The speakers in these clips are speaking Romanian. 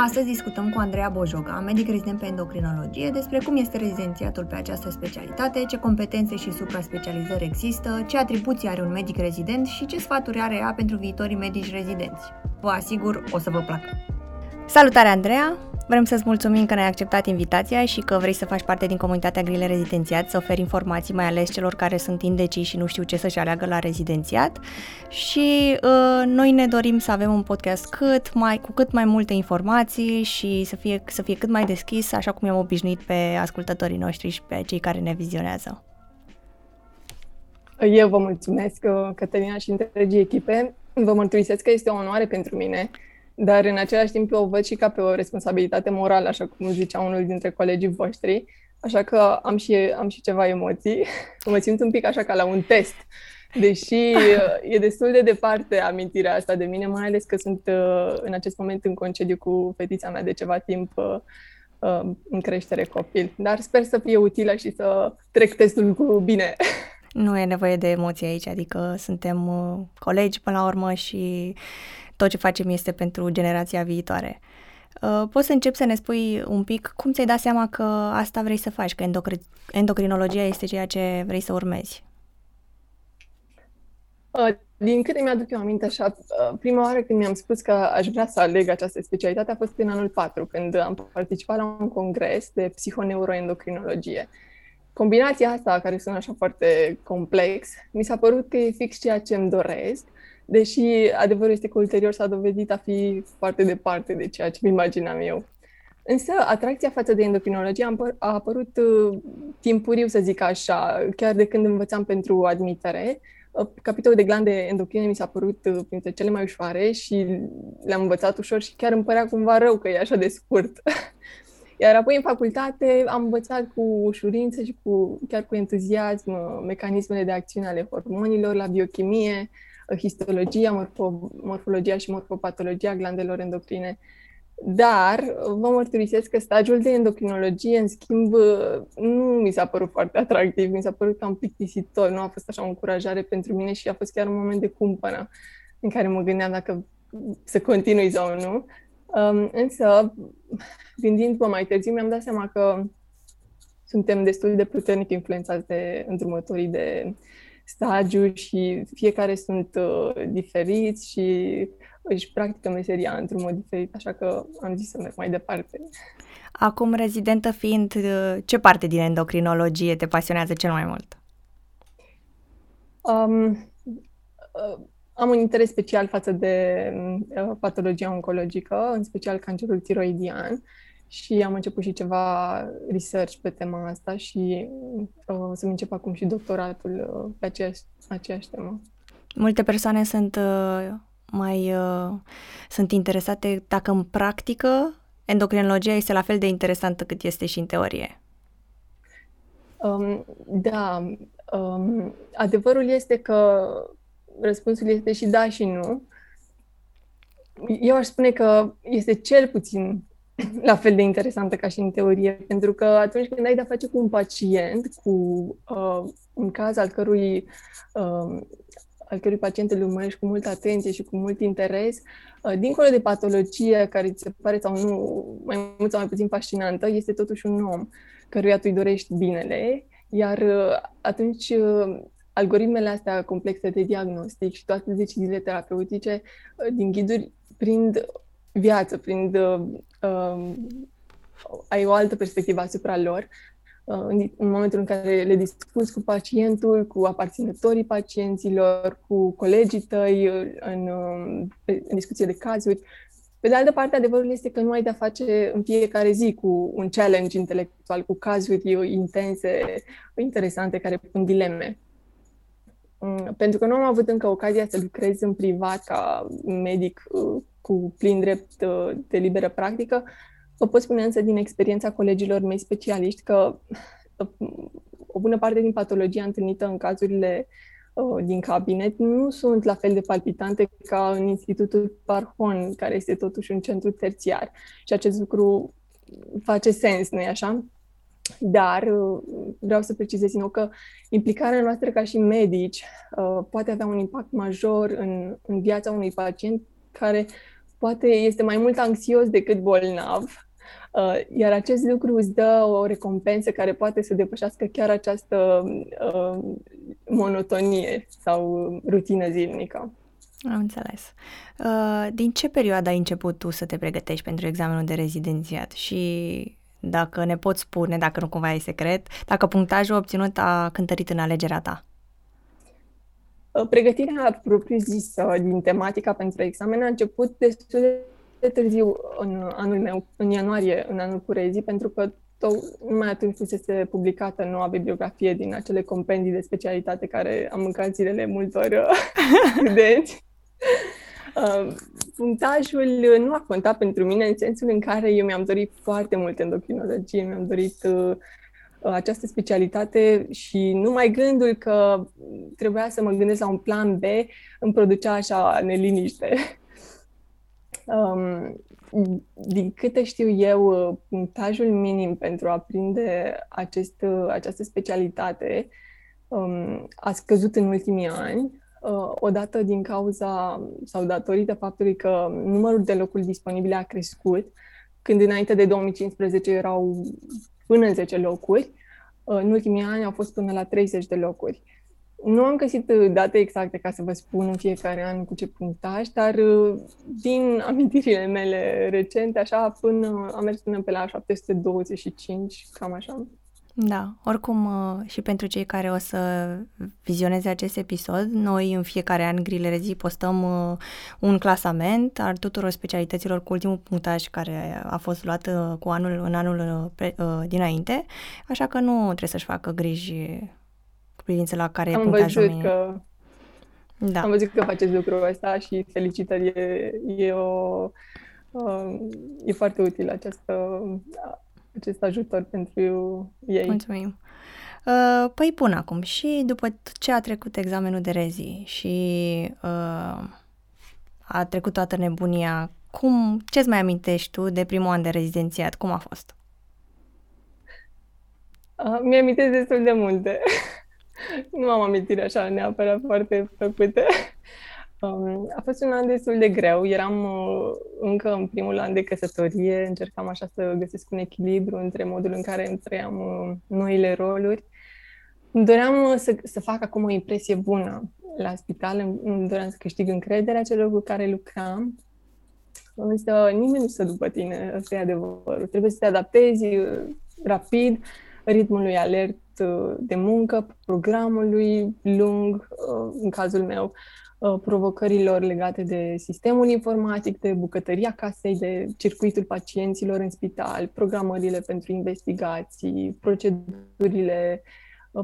Astăzi discutăm cu Andreea Bojoga, medic rezident pe endocrinologie, despre cum este rezidențiatul pe această specialitate, ce competențe și supra-specializări există, ce atribuții are un medic rezident și ce sfaturi are ea pentru viitorii medici rezidenți. Vă asigur, o să vă placă! Salutare, Andreea! Vrem să-ți mulțumim că ne-ai acceptat invitația și că vrei să faci parte din comunitatea Grile Rezidențiat, să oferi informații mai ales celor care sunt indeciși și nu știu ce să-și aleagă la rezidențiat. Și uh, noi ne dorim să avem un podcast cât mai, cu cât mai multe informații și să fie, să fie cât mai deschis, așa cum i-am obișnuit pe ascultătorii noștri și pe cei care ne vizionează. Eu vă mulțumesc, uh, Cătălina și întregii echipe. Vă mărturisesc că este o onoare pentru mine dar în același timp o văd și ca pe o responsabilitate morală, așa cum zicea unul dintre colegii voștri, așa că am și, am și ceva emoții. Mă simt un pic așa ca la un test, deși e destul de departe amintirea asta de mine, mai ales că sunt uh, în acest moment în concediu cu fetița mea de ceva timp uh, uh, în creștere copil. Dar sper să fie utilă și să trec testul cu bine. Nu e nevoie de emoții aici, adică suntem colegi până la urmă și tot ce facem este pentru generația viitoare. Uh, poți să încep să ne spui un pic cum ți-ai dat seama că asta vrei să faci, că endocri- endocrinologia este ceea ce vrei să urmezi? Uh, din câte mi-aduc eu aminte așa, uh, prima oară când mi-am spus că aș vrea să aleg această specialitate a fost în anul 4, când am participat la un congres de psihoneuroendocrinologie. Combinația asta, care sună așa foarte complex, mi s-a părut că e fix ceea ce îmi doresc deși adevărul este că ulterior s-a dovedit a fi foarte departe de ceea ce mi imaginam eu. Însă, atracția față de endocrinologie a, a apărut uh, timpuriu, să zic așa, chiar de când învățam pentru admitere. Uh, capitolul de glande endocrine mi s-a părut uh, printre cele mai ușoare și le-am învățat ușor și chiar îmi părea cumva rău că e așa de scurt. Iar apoi în facultate am învățat cu ușurință și cu, chiar cu entuziasm uh, mecanismele de acțiune ale hormonilor la biochimie, histologia, morfo, morfologia și morfopatologia glandelor endocrine. Dar vă mărturisesc că stagiul de endocrinologie, în schimb, nu mi s-a părut foarte atractiv, mi s-a părut cam plictisitor, nu a fost așa o încurajare pentru mine și a fost chiar un moment de cumpănă în care mă gândeam dacă să continui sau nu. Um, însă, gândindu-mă mai târziu, mi-am dat seama că suntem destul de puternic influențați de îndrumătorii de stagiu și fiecare sunt uh, diferiți și își practică meseria într-un mod diferit, așa că am zis să merg mai departe. Acum, rezidentă fiind, uh, ce parte din endocrinologie te pasionează cel mai mult? Um, uh, am un interes special față de uh, patologia oncologică, în special cancerul tiroidian și am început și ceva research pe tema asta și uh, o să-mi încep acum și doctoratul uh, pe aceeași, aceeași temă. Multe persoane sunt uh, mai uh, sunt interesate dacă în practică endocrinologia este la fel de interesantă cât este și în teorie. Um, da, um, adevărul este că răspunsul este și da și nu. Eu aș spune că este cel puțin la fel de interesantă ca și în teorie, pentru că atunci când ai de-a face cu un pacient, cu uh, un caz al cărui, uh, al cărui pacient îl urmărești cu multă atenție și cu mult interes, uh, dincolo de patologie care ți se pare sau nu mai mult sau mai puțin fascinantă, este totuși un om căruia tu îi dorești binele, iar uh, atunci uh, algoritmele astea complexe de diagnostic și toate deciziile terapeutice uh, din ghiduri prind viață, prin uh, uh, ai o altă perspectivă asupra lor. Uh, în, în momentul în care le discuți cu pacientul, cu aparținătorii pacienților, cu colegii tăi uh, în, uh, în discuție de cazuri. Pe de altă parte, adevărul este că nu ai de-a face în fiecare zi cu un challenge intelectual, cu cazuri intense, interesante, care pun dileme. Mm, pentru că nu am avut încă ocazia să lucrez în privat ca medic uh, cu plin drept uh, de liberă practică, vă pot spune însă din experiența colegilor mei specialiști că uh, o bună parte din patologia întâlnită în cazurile din cabinet nu sunt la fel de palpitante ca în Institutul Parhon, care este totuși un centru terțiar. Și acest lucru face sens, nu-i așa? Dar uh, vreau să precizez din nou că implicarea noastră ca și medici uh, poate avea un impact major în, în viața unui pacient care poate este mai mult anxios decât bolnav. Uh, iar acest lucru îți dă o recompensă care poate să depășească chiar această uh, monotonie sau rutină zilnică. Am înțeles. Uh, din ce perioadă ai început tu să te pregătești pentru examenul de rezidențiat și dacă ne poți spune, dacă nu cumva e secret, dacă punctajul obținut a cântărit în alegerea ta? Uh, pregătirea propriu-zisă din tematica pentru examen a început destul de târziu în anul meu, în ianuarie, în anul cu rezi, pentru că tot, numai atunci fusese publicată noua bibliografie din acele compendii de specialitate care am mâncat zilele multor uh, studenți. Uh, punctajul nu a contat pentru mine în sensul în care eu mi-am dorit foarte mult endocrinologie, mi-am dorit uh, această specialitate și numai gândul că trebuia să mă gândesc la un plan B îmi producea așa neliniște. Um, din câte știu eu, punctajul minim pentru a prinde acest, această specialitate um, a scăzut în ultimii ani, uh, odată din cauza sau datorită faptului că numărul de locuri disponibile a crescut, când înainte de 2015 erau până în 10 locuri, uh, în ultimii ani au fost până la 30 de locuri. Nu am găsit uh, date exacte ca să vă spun în fiecare an cu ce punctaj, dar uh, din amintirile mele recente, așa, până am mers până pe la 725, cam așa. Da, oricum uh, și pentru cei care o să vizioneze acest episod, noi în fiecare an Grilele Zi postăm un clasament al tuturor specialităților cu ultimul punctaj care a fost luat cu anul, în anul dinainte, așa că nu trebuie să-și facă griji privință la care am e punctajul văzut că da. Am văzut că faceți lucrul ăsta și felicitări, e, e, o, uh, e foarte util această, acest ajutor pentru ei. Mulțumim. Uh, păi bun acum, și după ce a trecut examenul de rezi și uh, a trecut toată nebunia, cum, ce-ți mai amintești tu de primul an de rezidențiat? Cum a fost? Uh, mi-amintesc destul de multe. nu am amintiri așa neapărat foarte plăcute. Um, a fost un an destul de greu. Eram uh, încă în primul an de căsătorie, încercam așa să găsesc un echilibru între modul în care îmi trăiam uh, noile roluri. Îmi doream uh, să, să fac acum o impresie bună la spital, îmi, îmi doream să câștig încrederea celor cu care lucram, însă nimeni nu stă după tine, ăsta e adevărul. Trebuie să te adaptezi uh, rapid ritmului alert Uh, de muncă, programului lung, uh, în cazul meu, uh, provocărilor legate de sistemul informatic, de bucătăria casei, de circuitul pacienților în spital, programările pentru investigații, procedurile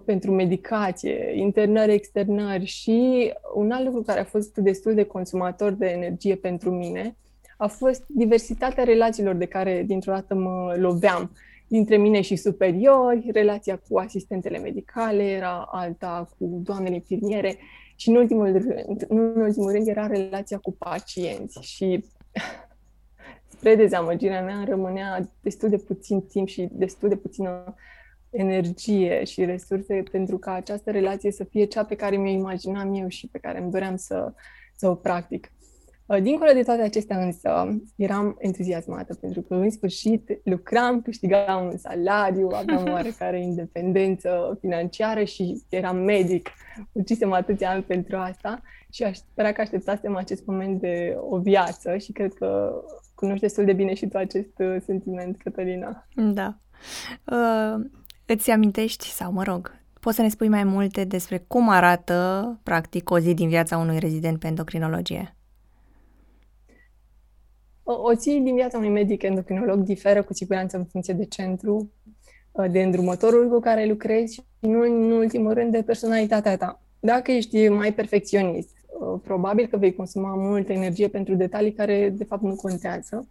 pentru medicație, internări, externări și un alt lucru care a fost destul de consumator de energie pentru mine a fost diversitatea relațiilor de care dintr-o dată mă loveam dintre mine și superiori, relația cu asistentele medicale era alta, cu doamnele infirmiere și în ultimul rând, nu în ultimul rând, era relația cu pacienți și spre dezamăgirea mea rămânea destul de puțin timp și destul de puțină energie și resurse pentru ca această relație să fie cea pe care mi-o imaginam eu și pe care îmi doream să, să o practic. Uh, dincolo de toate acestea însă, eram entuziasmată pentru că în sfârșit lucram, câștigam un salariu, aveam oarecare independență financiară și eram medic. Ucisem atâția ani pentru asta și aș spera că așteptasem acest moment de o viață și cred că cunoști destul de bine și tu acest uh, sentiment, Cătălina. Da. Uh, îți amintești, sau mă rog, poți să ne spui mai multe despre cum arată, practic, o zi din viața unui rezident pe endocrinologie? O zi din viața unui medic endocrinolog diferă cu siguranță în funcție de centru, uh, de îndrumătorul cu care lucrezi și nu în ultimul rând de personalitatea ta. Dacă ești mai perfecționist, uh, probabil că vei consuma multă energie pentru detalii care de fapt nu contează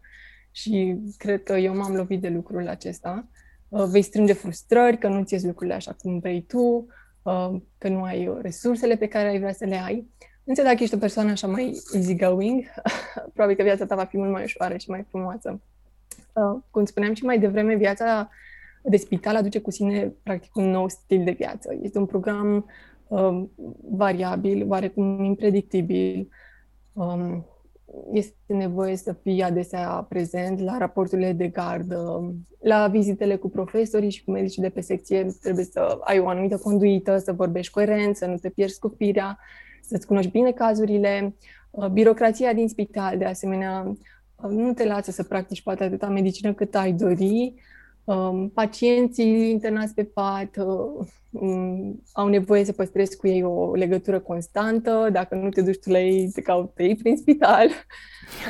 și cred că eu m-am lovit de lucrul acesta. Uh, vei strânge frustrări că nu ți lucrurile așa cum vrei tu, că nu ai resursele pe care ai vrea să le ai. Însă dacă ești o persoană așa mai easygoing, probabil că viața ta va fi mult mai ușoară și mai frumoasă. Uh, cum spuneam și mai devreme, viața de spital aduce cu sine practic un nou stil de viață. Este un program uh, variabil, oarecum impredictibil. Um, este nevoie să fii adesea prezent la raporturile de gardă, la vizitele cu profesorii și cu medicii de pe secție. Trebuie să ai o anumită conduită, să vorbești coerent, să nu te pierzi cu firea, să-ți cunoști bine cazurile. Uh, birocrația din spital, de asemenea, uh, nu te lasă să practici poate atâta medicină cât ai dori. Um, pacienții internați pe pat uh, um, au nevoie să păstrezi cu ei o legătură constantă. Dacă nu te duci tu la ei, te caută ei prin spital.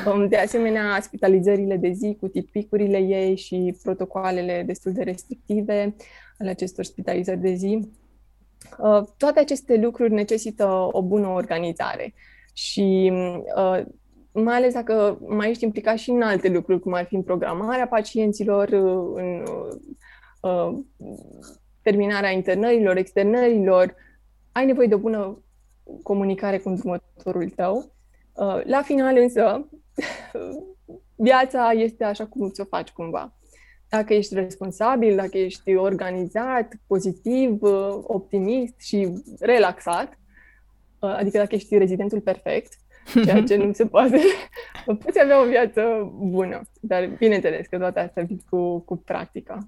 Um, de asemenea, spitalizările de zi cu tipicurile ei și protocoalele destul de restrictive ale acestor spitalizări de zi. Uh, toate aceste lucruri necesită o bună organizare și uh, mai ales dacă mai ești implicat și în alte lucruri, cum ar fi în programarea pacienților, în uh, terminarea internărilor, externărilor, ai nevoie de o bună comunicare cu îndrumătorul tău. Uh, la final însă, viața este așa cum ți-o faci cumva. Dacă ești responsabil, dacă ești organizat, pozitiv, uh, optimist și relaxat, uh, adică dacă ești rezidentul perfect, ceea ce nu se poate. Poți avea o viață bună, dar bineînțeles că toate astea vin cu, cu practica.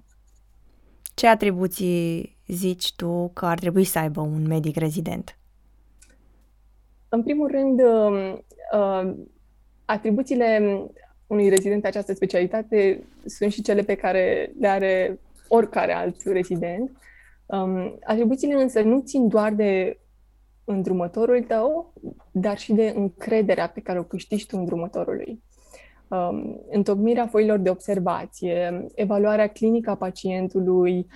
Ce atribuții zici tu că ar trebui să aibă un medic rezident? În primul rând, um, uh, atribuțiile unui rezident de această specialitate sunt și cele pe care le are oricare alt rezident. Um, atribuțiile însă nu țin doar de îndrumătorul tău, dar și de încrederea pe care o câștigi tu îndrumătorului. Um, întocmirea foilor de observație, evaluarea clinică a pacientului,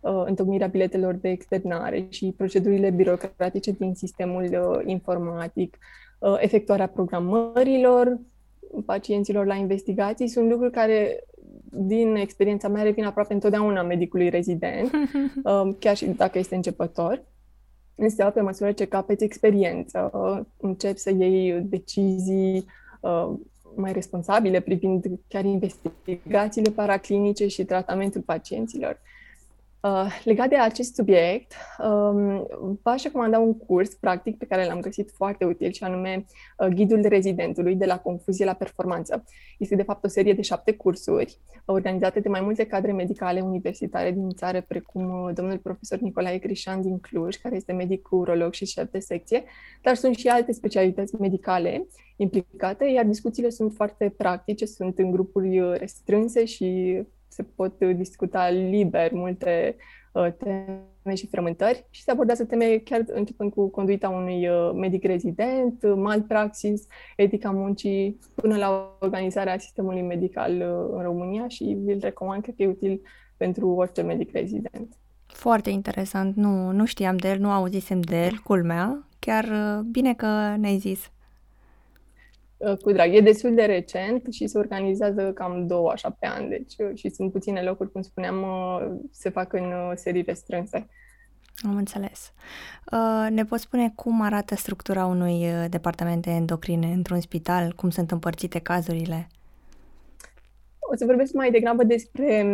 uh, întocmirea biletelor de externare și procedurile birocratice din sistemul uh, informatic, uh, efectuarea programărilor pacienților la investigații sunt lucruri care din experiența mea revin aproape întotdeauna medicului rezident, um, chiar și dacă este începător. Însă, pe măsură ce capeți experiență, începi să iei decizii uh, mai responsabile privind chiar investigațiile paraclinice și tratamentul pacienților. Uh, legat de acest subiect, um, v-aș recomanda un curs practic pe care l-am găsit foarte util și anume uh, Ghidul rezidentului de la confuzie la performanță. Este de fapt o serie de șapte cursuri organizate de mai multe cadre medicale universitare din țară, precum uh, domnul profesor Nicolae Crișan din Cluj, care este medic urolog și șef de secție, dar sunt și alte specialități medicale implicate, iar discuțiile sunt foarte practice, sunt în grupuri restrânse și se pot discuta liber multe uh, teme și frământări și se abordează teme chiar începând cu conduita unui uh, medic rezident, malpraxis, etica muncii, până la organizarea sistemului medical uh, în România și vi-l recomand, cred că e util pentru orice medic rezident. Foarte interesant, nu, nu știam de el, nu auzisem de el, culmea, chiar bine că ne-ai zis. Uh, cu drag. E destul de recent și se organizează cam două așa pe an, deci uh, și sunt puține locuri, cum spuneam, uh, se fac în serii restrânse. Am înțeles. Ne poți spune cum arată structura unui departament de endocrine într-un spital? Cum sunt împărțite cazurile? O să vorbesc mai degrabă despre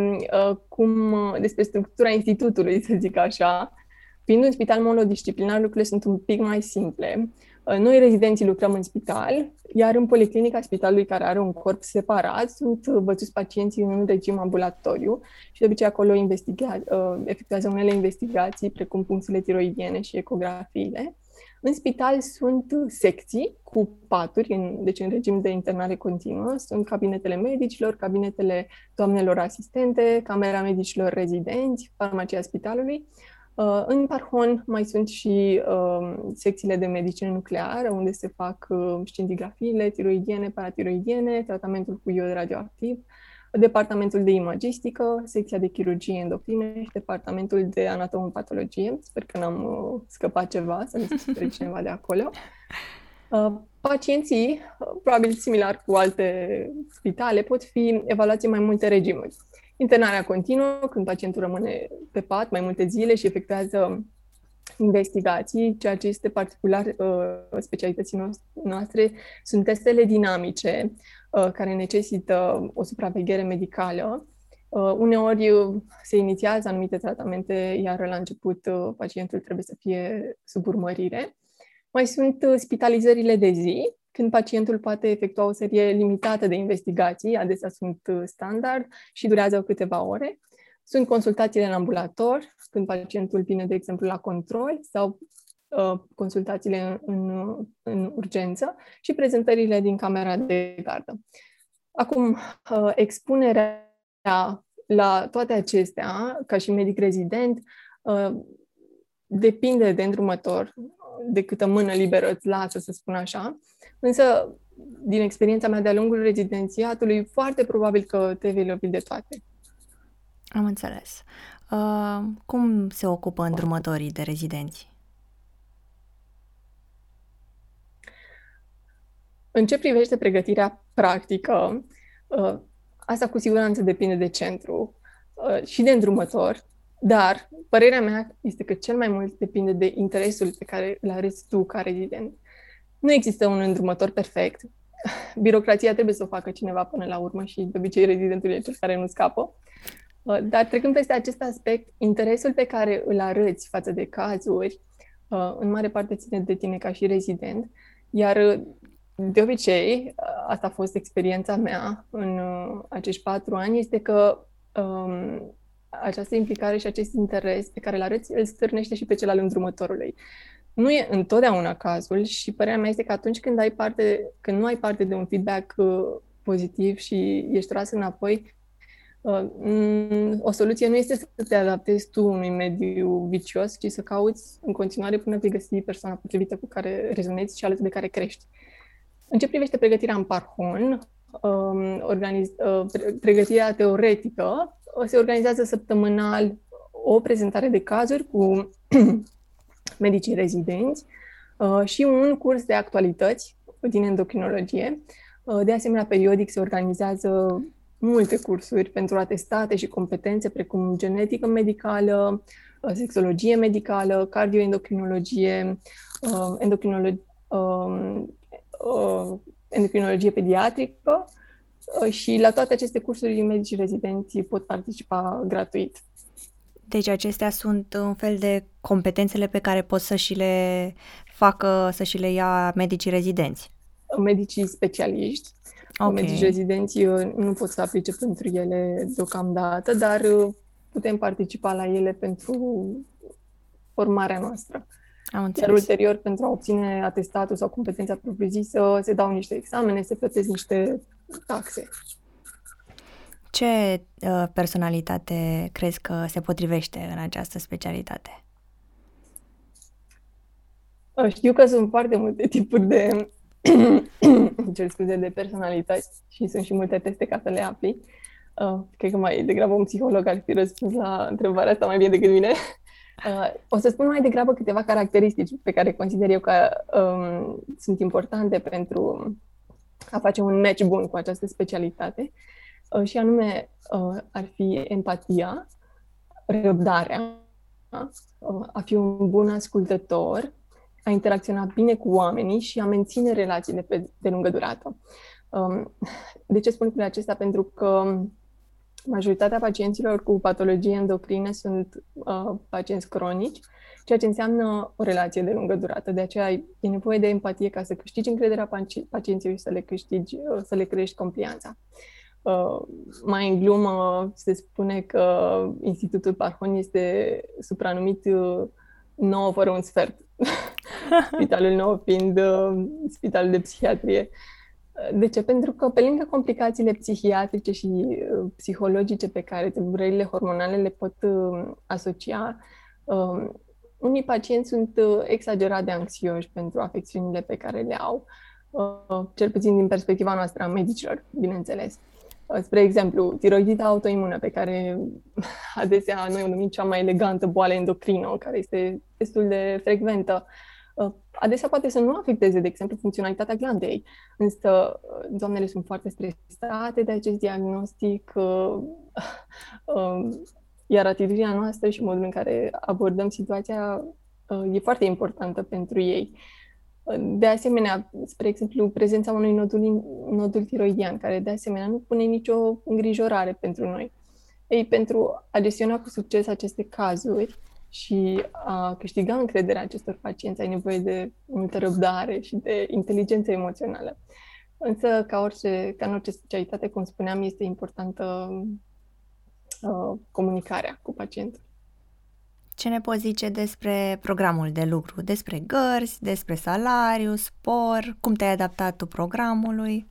cum, despre structura institutului, să zic așa. Fiind un spital monodisciplinar, lucrurile sunt un pic mai simple. Noi, rezidenții, lucrăm în spital, iar în policlinica spitalului, care are un corp separat, sunt bătuți pacienții în regim ambulatoriu și de obicei acolo investiga- uh, efectuează unele investigații, precum punctele tiroidiene și ecografiile. În spital sunt secții cu paturi, în, deci în regim de internare continuă. Sunt cabinetele medicilor, cabinetele doamnelor asistente, camera medicilor rezidenți, farmacia spitalului. Uh, în Parhon mai sunt și uh, secțiile de medicină nucleară, unde se fac uh, scintigrafiile tiroidiene, paratiroidiene, tratamentul cu iod radioactiv, departamentul de imagistică, secția de chirurgie endocrine și departamentul de anatomopatologie. Sper că n-am uh, scăpat ceva, să nu se cineva de acolo. Uh, pacienții, uh, probabil similar cu alte spitale, pot fi evaluați în mai multe regimuri. Internarea continuă, când pacientul rămâne pe pat mai multe zile și efectuează investigații, ceea ce este particular uh, specialității noastre, sunt testele dinamice uh, care necesită o supraveghere medicală. Uh, uneori uh, se inițiază anumite tratamente, iar la început uh, pacientul trebuie să fie sub urmărire. Mai sunt uh, spitalizările de zi, când pacientul poate efectua o serie limitată de investigații, adesea sunt standard și durează câteva ore. Sunt consultațiile în ambulator, când pacientul vine, de exemplu, la control sau uh, consultațiile în, în, în urgență și prezentările din camera de gardă. Acum, uh, expunerea la toate acestea, ca și medic rezident, uh, depinde de îndrumător, de câtă mână liberă îți lasă, să spun așa. Însă, din experiența mea de-a lungul rezidențiatului, foarte probabil că te vei lovi de toate. Am înțeles. Uh, cum se ocupă îndrumătorii de rezidenți? În ce privește pregătirea practică, uh, asta cu siguranță depinde de centru uh, și de îndrumător, dar părerea mea este că cel mai mult depinde de interesul pe care îl arăți tu ca rezident. Nu există un îndrumător perfect. Birocrația trebuie să o facă cineva până la urmă și de obicei rezidentul e cel care nu scapă. Uh, dar trecând peste acest aspect, interesul pe care îl arăți față de cazuri, uh, în mare parte ține de tine ca și rezident, iar uh, de obicei, asta a fost experiența mea în acești patru ani, este că um, această implicare și acest interes pe care îl arăți îl stârnește și pe cel al îndrumătorului. Nu e întotdeauna cazul și părerea mea este că atunci când ai parte, când nu ai parte de un feedback pozitiv și ești tras înapoi, Uh, mm, o soluție nu este să te adaptezi tu unui mediu vicios, ci să cauți în continuare până vei găsi persoana potrivită cu care rezonezi și alături de care crești. În ce privește pregătirea în Parhon, um, organiz- uh, pregătirea teoretică, se organizează săptămânal o prezentare de cazuri cu medicii rezidenți uh, și un curs de actualități din endocrinologie. De asemenea, periodic se organizează multe cursuri pentru atestate și competențe precum genetică medicală, uh, sexologie medicală, cardioendocrinologie, uh, endocrinolo- um, uh, endocrinologie pediatrică și la toate aceste cursuri medicii rezidenții pot participa gratuit. Deci acestea sunt un fel de competențele pe care pot să și le facă, să și le ia medicii rezidenți. Medicii specialiști Okay. Medici rezidenții nu pot să aplice pentru ele deocamdată, dar uh, putem participa la ele pentru formarea noastră. Am înțeles. Iar ulterior, pentru a obține atestatul sau competența propriu-zisă, se dau niște examene, se plătesc niște taxe. Ce uh, personalitate crezi că se potrivește în această specialitate? Știu că sunt foarte multe tipuri de cer scuze, de personalități și sunt și multe teste ca să le afli. Uh, cred că mai degrabă un psiholog ar fi răspuns la întrebarea asta mai bine decât mine. Uh, o să spun mai degrabă câteva caracteristici pe care consider eu că um, sunt importante pentru a face un match bun cu această specialitate. Uh, și anume uh, ar fi empatia, răbdarea, uh, a fi un bun ascultător, a interacționa bine cu oamenii și a menține relațiile pe, de lungă durată. Um, de ce spun lucrurile acestea? Pentru că majoritatea pacienților cu patologie endocrine sunt uh, pacienți cronici, ceea ce înseamnă o relație de lungă durată. De aceea e nevoie de empatie ca să câștigi încrederea pacienților și să le câștigi, uh, să le crești complianța. Uh, mai în glumă se spune că Institutul Parhon este supranumit uh, nouă fără un sfert. Spitalul nou fiind uh, spital de psihiatrie. De ce? Pentru că pe lângă complicațiile psihiatrice și uh, psihologice pe care tulburările hormonale le pot uh, asocia, uh, unii pacienți sunt uh, exagerat de anxioși pentru afecțiunile pe care le au, uh, cel puțin din perspectiva noastră a medicilor, bineînțeles. Uh, spre exemplu, tiroidita autoimună, pe care adesea noi o numim cea mai elegantă boală endocrină, care este destul de frecventă, uh, adesea poate să nu afecteze, de exemplu, funcționalitatea glandei. Însă, uh, doamnele sunt foarte stresate de acest diagnostic, iar atitudinea noastră și modul în care abordăm situația e foarte importantă pentru ei. De asemenea, spre exemplu, prezența unui nodul, nodul tiroidian, care de asemenea nu pune nicio îngrijorare pentru noi. Ei, pentru a gestiona cu succes aceste cazuri, și a câștiga încrederea acestor pacienți ai nevoie de multă răbdare și de inteligență emoțională. Însă, ca, orice, ca în orice specialitate, cum spuneam, este importantă uh, comunicarea cu pacientul. Ce ne poți zice despre programul de lucru, despre gărzi, despre salariu, spor, cum te-ai adaptat tu programului?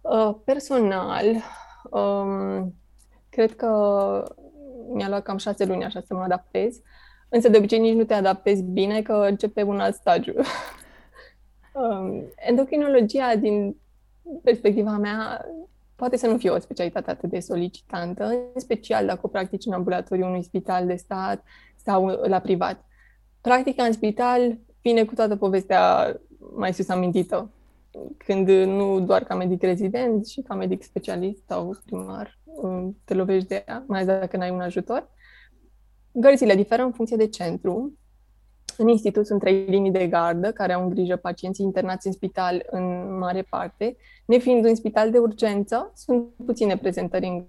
Uh, personal, um, cred că mi-a luat cam șase luni așa să mă adaptez, însă de obicei nici nu te adaptezi bine că începe un alt stagiu. um, endocrinologia, din perspectiva mea, poate să nu fie o specialitate atât de solicitantă, în special dacă o practici în ambulatoriu unui spital de stat sau la privat. Practica în spital vine cu toată povestea mai sus amintită, când nu doar ca medic rezident și ca medic specialist sau primar um, te lovești de ea, mai ales dacă n-ai un ajutor. Gărzile diferă în funcție de centru. În institut sunt trei linii de gardă care au în grijă pacienții internați în spital în mare parte. Nefiind un spital de urgență, sunt puține prezentări în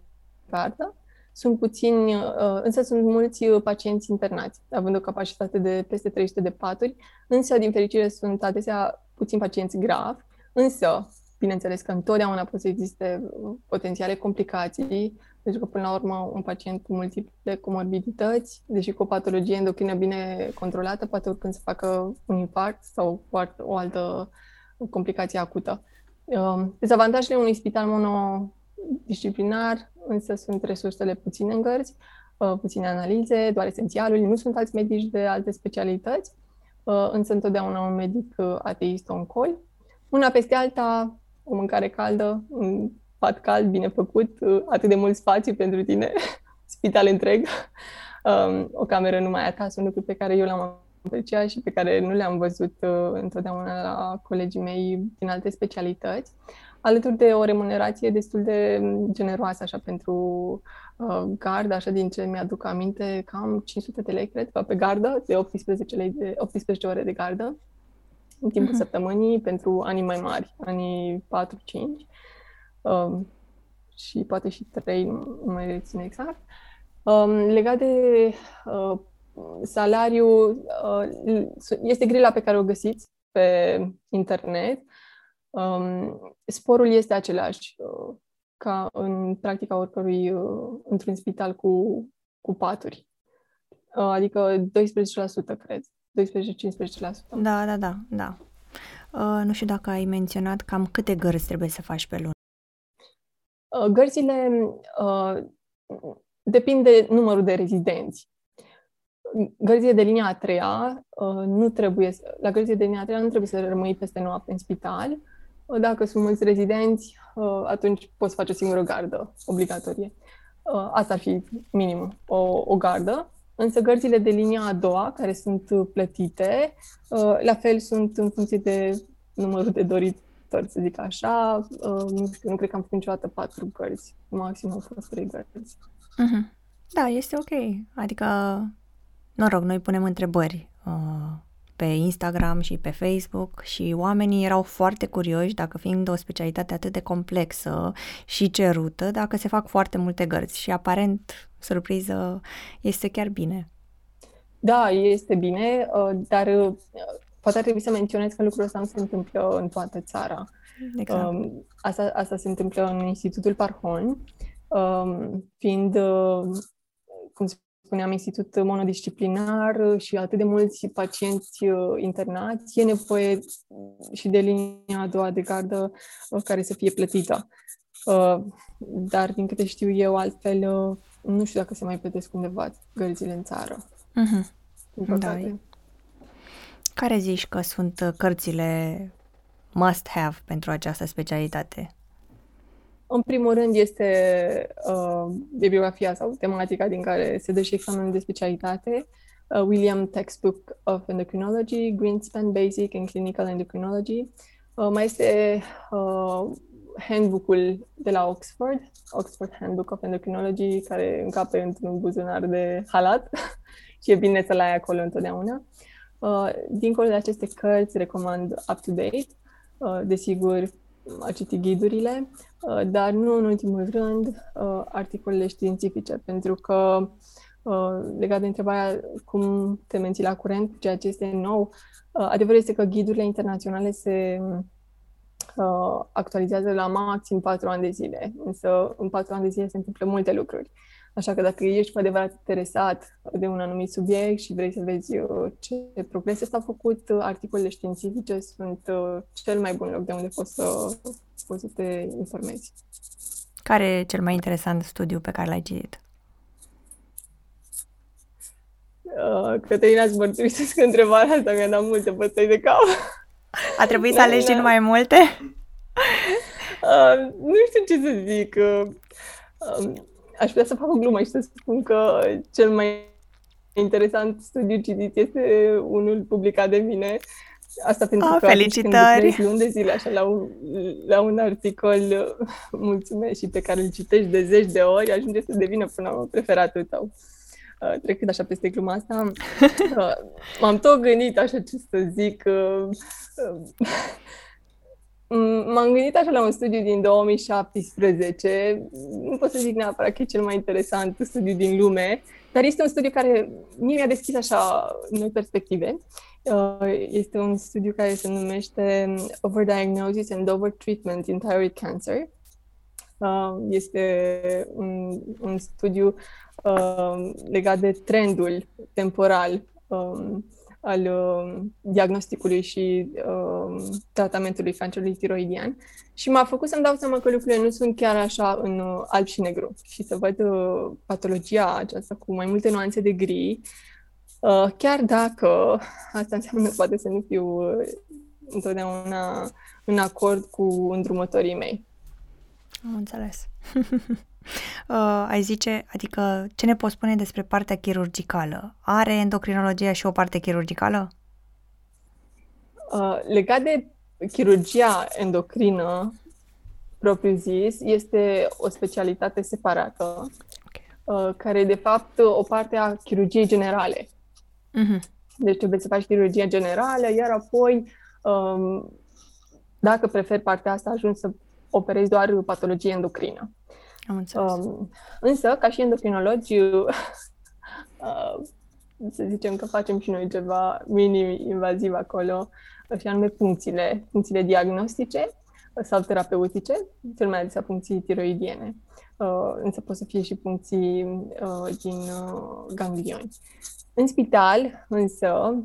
gardă, sunt puțini, uh, însă sunt mulți uh, pacienți internați, având o capacitate de peste 300 de paturi, însă, din fericire, sunt adesea puțini pacienți gravi, însă, bineînțeles că întotdeauna pot să existe uh, potențiale complicații, pentru că, până la urmă, un pacient cu multiple comorbidități, deși cu o patologie endocrină bine controlată, poate oricând să facă un infarct sau o altă complicație acută. Um, dezavantajele unui spital monodisciplinar însă sunt resursele puține în gărzi, uh, puține analize, doar esențialul, nu sunt alți medici de alte specialități, uh, însă întotdeauna un medic uh, ateist oncol. Una peste alta, o mâncare caldă, un pat cald, bine făcut, atât de mult spațiu pentru tine, spital întreg, um, o cameră numai acasă, un lucru pe care eu l-am apreciat și pe care nu le-am văzut întotdeauna la colegii mei din alte specialități. Alături de o remunerație destul de generoasă așa pentru uh, gardă, așa din ce mi-aduc aminte, cam 500 de lei, cred, pe gardă, de 18, lei de, 18 ore de gardă în timpul uh-huh. săptămânii pentru anii mai mari, anii 4-5 uh, și poate și 3, nu mai rețin exact. Um, legat de uh, salariu, uh, este grila pe care o găsiți pe internet. Um, sporul este același uh, ca în practica oricărui uh, într-un spital cu, cu paturi. Uh, adică 12%, cred. 12-15%. Da, da, da, da. Uh, nu știu dacă ai menționat cam câte gărzi trebuie să faci pe lună. Uh, gărzile uh, depind de numărul de rezidenți. Gărzile de linia a treia uh, nu trebuie, la gărzile de linia a treia nu trebuie să rămâi peste noapte în spital, dacă sunt mulți rezidenți, uh, atunci poți face o singură gardă obligatorie. Uh, asta ar fi minim, o, o gardă. Însă gărzile de linia a doua, care sunt plătite, uh, la fel sunt în funcție de numărul de doritori, să zic așa. Nu știu, nu cred că am făcut niciodată patru gărzi. Maxim au fost trei gărzi. Uh-huh. Da, este ok. Adică, noroc, noi punem întrebări uh, pe Instagram și pe Facebook și oamenii erau foarte curioși dacă fiind o specialitate atât de complexă și cerută, dacă se fac foarte multe gărzi și aparent, surpriză, este chiar bine. Da, este bine, uh, dar uh, poate ar trebui să menționez că lucrul ăsta nu se întâmplă în toată țara. Exact. Um, asta, asta se întâmplă în Institutul Parhon, um, fiind, uh, cum spuneam, institut monodisciplinar și atât de mulți pacienți uh, internați, e nevoie și de linia a doua de gardă uh, care să fie plătită. Uh, dar, din câte știu eu, altfel, nu știu dacă se mai plătesc undeva gărzile în țară. Mm-hmm. Da. Care zici că sunt cărțile must-have pentru această specialitate? În primul rând este uh, bibliografia sau tematica din care se dă și examenul de specialitate. Uh, William Textbook of Endocrinology, Greenspan Basic and Clinical Endocrinology. Uh, mai este uh, handbook-ul de la Oxford, Oxford Handbook of Endocrinology, care încape într-un buzunar de halat și e bine să-l ai acolo întotdeauna. Uh, dincolo de aceste cărți, recomand Up to Date, uh, desigur, a citi ghidurile, uh, dar nu în ultimul rând uh, articolele științifice, pentru că uh, legat de întrebarea cum te menții la curent cu ceea ce este nou, adevărul este că ghidurile internaționale se actualizează la maxim patru ani de zile, însă în patru ani de zile se întâmplă multe lucruri. Așa că dacă ești cu adevărat interesat de un anumit subiect și vrei să vezi uh, ce progrese s-au făcut, uh, articolele științifice sunt uh, cel mai bun loc de unde poți să, poți să te informezi. Care e cel mai interesant studiu pe care l-ai citit? Uh, Cătălina, îți mărturisesc întrebarea asta, mi-a dat multe bătăi de cap. A trebuit să alegi din mai multe? Uh, nu știu ce să zic. Uh, um, aș putea să fac o glumă și să spun că cel mai interesant studiu citit este unul publicat de mine. Asta pentru oh, că felicitări. când luni de zile așa la un, la un articol, mulțumesc, și pe care îl citești de zeci de ori, ajunge să devină până la preferatul tău. Uh, trecând așa peste gluma asta, uh, m-am tot gândit așa ce să zic. Uh, uh, Mm, m-am gândit așa la un studiu din 2017. Nu pot să zic neapărat că e cel mai interesant studiu din lume, dar este un studiu care mie mi-a deschis așa noi perspective. Uh, este un studiu care se numește Overdiagnosis and Overtreatment in Thyroid Cancer. Uh, este un, un studiu uh, legat de trendul temporal um, al uh, diagnosticului și uh, tratamentului cancerului tiroidian și m-a făcut să-mi dau seama că lucrurile nu sunt chiar așa în uh, alb și negru și să văd uh, patologia aceasta cu mai multe nuanțe de gri, uh, chiar dacă asta înseamnă poate să nu fiu uh, întotdeauna în acord cu îndrumătorii mei. Am înțeles. uh, ai zice, adică ce ne poți spune despre partea chirurgicală? Are endocrinologia și o parte chirurgicală? Uh, legat de chirurgia endocrină, propriu zis, este o specialitate separată, okay. uh, care e de fapt o parte a chirurgiei generale. Uh-huh. Deci trebuie să faci chirurgia generală, iar apoi, um, dacă preferi partea asta, ajungi să operezi doar patologie endocrină. Am înțeles. Um, însă, ca și endocrinologi, uh, să zicem că facem și noi ceva minim-invaziv acolo, și anume puncțiile, puncțiile diagnostice sau terapeutice, cel mai adesea puncții tiroidiene. Uh, însă pot să fie și puncții uh, din uh, ganglioni. În spital, însă,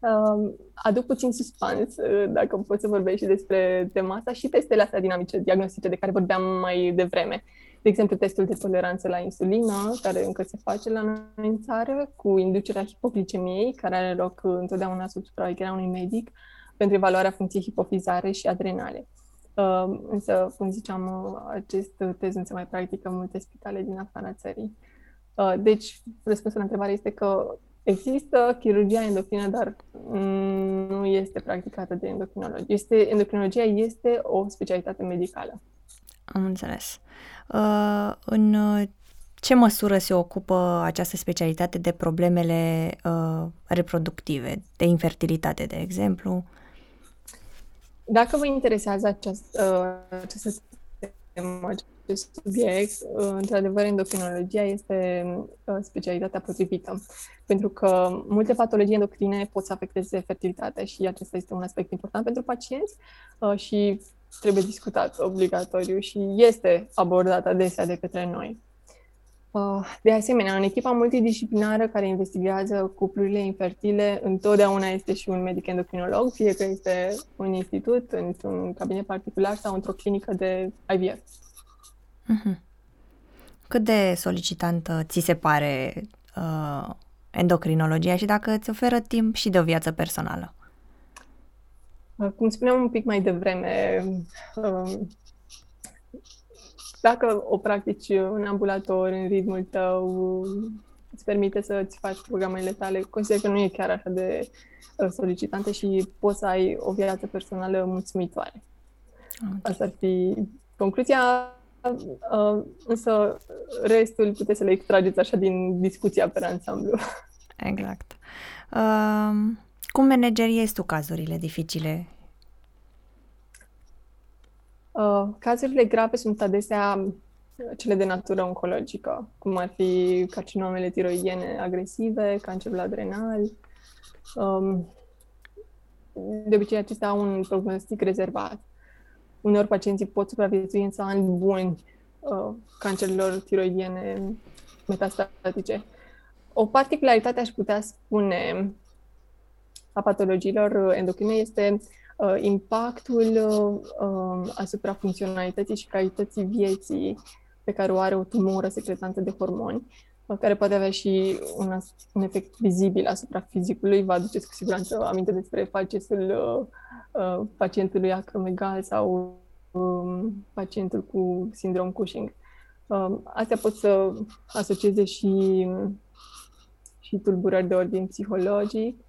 uh, aduc puțin suspans, uh, dacă pot să vorbesc și despre tema asta, și testele astea dinamice diagnostice de care vorbeam mai devreme. De exemplu, testul de toleranță la insulină, care încă se face la noi în țară, cu inducerea hipoglicemiei, care are loc întotdeauna sub supravegherea unui medic, pentru evaluarea funcției hipofizare și adrenale. Uh, însă, cum ziceam, acest test nu se mai practică în multe spitale din afara țării. Uh, deci, răspunsul la întrebare este că Există chirurgia endocrină, dar nu este practicată de endocrinologi. Este, endocrinologia este o specialitate medicală. Am înțeles. Uh, în ce măsură se ocupă această specialitate de problemele uh, reproductive, de infertilitate, de exemplu? Dacă vă interesează această, uh, această temă, acest subiect, uh, într-adevăr, endocrinologia este uh, specialitatea potrivită, pentru că multe patologii endocrine pot să afecteze fertilitatea și acesta este un aspect important pentru pacienți uh, și trebuie discutat obligatoriu și este abordat adesea de către noi. De asemenea, în echipa multidisciplinară care investigează cuplurile infertile, întotdeauna este și un medic endocrinolog, fie că este un institut, într-un cabinet particular sau într-o clinică de IVF. Uh-huh. Cât de solicitantă ți se pare uh, endocrinologia și dacă îți oferă timp și de o viață personală? Uh, cum spuneam un pic mai devreme, um, dacă o practici în ambulator, în ritmul tău, îți permite să îți faci programele tale, consider că nu e chiar așa de uh, solicitantă și poți să ai o viață personală mulțumitoare. Okay. Asta ar fi concluzia. Uh, însă restul puteți să le extrageți așa din discuția pe ansamblu. Exact. Uh, cum manageriezi tu cazurile dificile? Uh, cazurile grave sunt adesea cele de natură oncologică, cum ar fi carcinomele tiroidiene agresive, cancerul adrenal. Um, de obicei, acestea au un prognostic rezervat. Uneori pacienții pot supraviețui însă ani buni uh, cancerilor tiroidiene metastatice. O particularitate, aș putea spune, a patologiilor endocrine este uh, impactul uh, um, asupra funcționalității și calității vieții pe care o are o tumoră secretantă de hormoni, uh, care poate avea și un, un efect vizibil asupra fizicului. Vă aduceți cu siguranță aminte despre facesul uh, uh, pacientului acromegal sau um, pacientul cu sindrom Cushing. Uh, astea pot să asocieze și, și tulburări de ordin psihologic,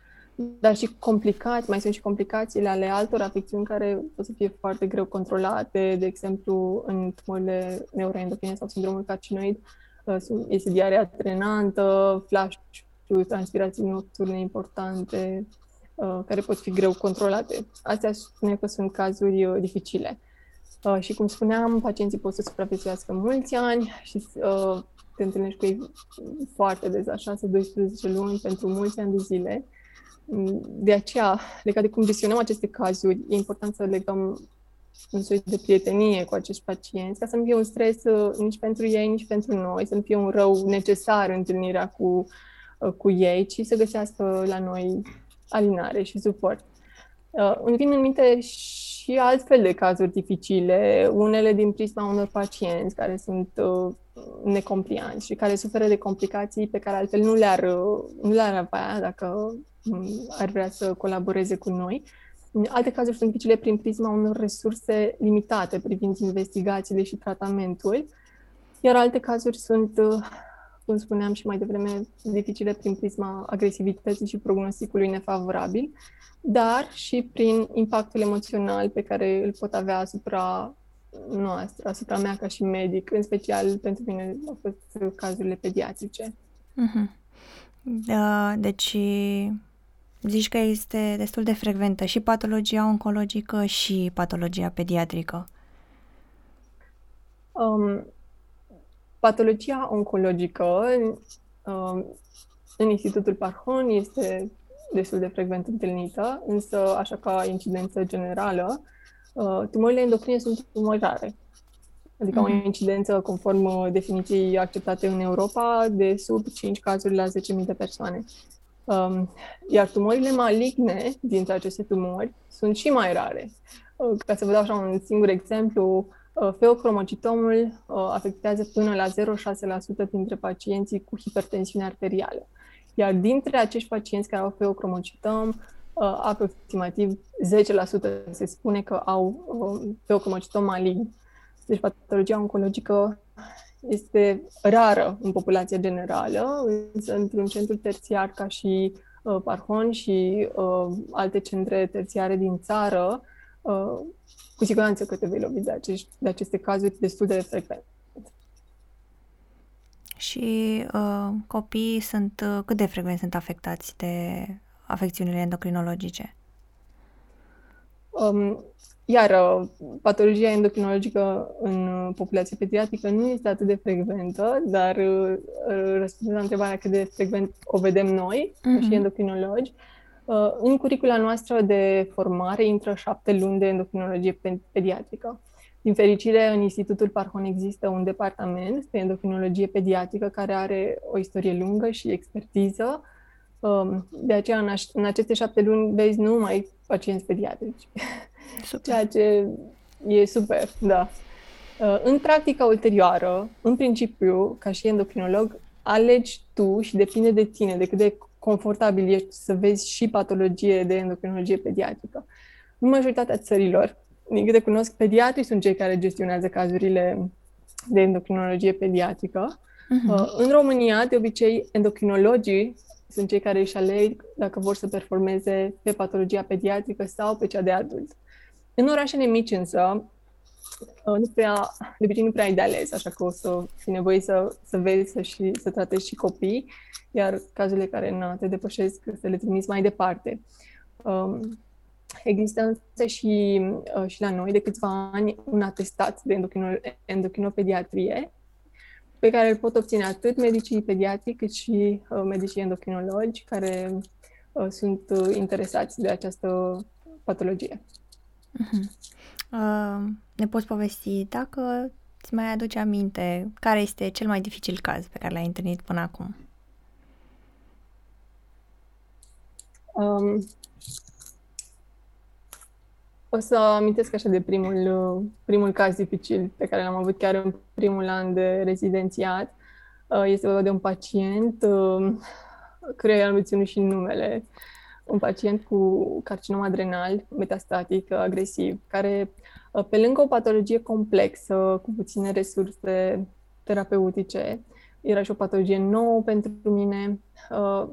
dar și complicați, mai sunt și complicațiile ale altor afecțiuni care pot să fie foarte greu controlate, de exemplu, în tumorile neuroendocrine sau sindromul carcinoid, uh, este diarea trenantă, flash transpirații nocturne importante, uh, care pot fi greu controlate. Astea spune că sunt cazuri uh, dificile. Și cum spuneam, pacienții pot să supraviețuiască mulți ani și te întâlnești cu ei foarte des, așa, 6-12 luni pentru mulți ani de zile de aceea, legat de cum gestionăm aceste cazuri, e important să legăm un soi de prietenie cu acești pacienți, ca să nu fie un stres uh, nici pentru ei, nici pentru noi, să nu fie un rău necesar întâlnirea cu, uh, cu ei, ci să găsească la noi alinare și suport. Uh, îmi vin în minte și altfel de cazuri dificile, unele din prisma unor pacienți care sunt uh, necomplianți și care suferă de complicații pe care altfel nu le-ar, nu le-ar avea dacă ar vrea să colaboreze cu noi. Alte cazuri sunt dificile prin prisma unor resurse limitate privind investigațiile și tratamentul, iar alte cazuri sunt, cum spuneam și mai devreme, dificile prin prisma agresivității și prognosticului nefavorabil, dar și prin impactul emoțional pe care îl pot avea asupra noastră, asupra mea ca și medic, în special pentru mine au fost cazurile pediatrice. Mm-hmm. Da, deci Zici că este destul de frecventă și patologia oncologică și patologia pediatrică. Um, patologia oncologică um, în Institutul Parhon este destul de frecvent întâlnită, însă, așa ca incidență generală, uh, tumorile endocrine sunt tumori rare. Adică mm-hmm. o mhm. incidență conform definiției acceptate în Europa de sub 5 cazuri la 10.000 de persoane. Um, iar tumorile maligne dintre aceste tumori sunt și mai rare. Uh, ca să vă dau așa un singur exemplu, uh, feocromocitomul uh, afectează până la 0,6% dintre pacienții cu hipertensiune arterială. Iar dintre acești pacienți care au feocromocitom, uh, aproximativ 10% se spune că au uh, feocromocitom malign. Deci patologia oncologică este rară în populația generală, însă într-un centru terțiar ca și uh, Parhon și uh, alte centre terțiare din țară, uh, cu siguranță că te vei lovi de, acești, de aceste cazuri destul de frecvent. Și uh, copiii sunt, uh, cât de frecvent sunt afectați de afecțiunile endocrinologice? Um, iar uh, patologia endocrinologică în uh, populația pediatrică nu este atât de frecventă, dar uh, răspundând la întrebarea cât de frecvent o vedem noi, uh-huh. și mhm. endocrinologi, în curicula noastră de formare intră șapte luni de endocrinologie pediatrică. Din fericire, în Institutul Parhon există un departament de endocrinologie pediatrică care are o istorie lungă și expertiză. Um, de aceea, în aceste șapte luni vezi numai pacienți pediatrici. Super. Ceea ce e super, da. Uh, în practica ulterioară, în principiu, ca și endocrinolog, alegi tu și depinde de tine, de cât de confortabil ești să vezi și patologie de endocrinologie pediatrică. În majoritatea țărilor, din câte cunosc, pediatrii sunt cei care gestionează cazurile de endocrinologie pediatrică. Uh-huh. În România, de obicei, endocrinologii sunt cei care își aleg dacă vor să performeze pe patologia pediatrică sau pe cea de adult. În orașele mici însă, uh, nu prea, de obicei nu prea ai de ales, așa că o să fii nevoie să, să vezi să, și, să tratezi și copii, iar cazurile care nu te depășesc, să le trimiți mai departe. Um, există însă și, uh, și la noi de câțiva ani un atestat de endocrino, endocrinopediatrie pe care îl pot obține atât medicii pediatri cât și uh, medicii endocrinologi care uh, sunt uh, interesați de această patologie. Uh-huh. Uh, ne poți povesti dacă îți mai aduce aminte care este cel mai dificil caz pe care l-ai întâlnit până acum? Um, o să amintesc așa de primul, primul caz dificil pe care l-am avut chiar în primul an de rezidențiat. Uh, este vorba de un pacient um, căruia am reținut și numele. Un pacient cu carcinom adrenal metastatic agresiv, care uh, pe lângă o patologie complexă, cu puține resurse terapeutice, era și o patologie nouă pentru mine. Uh,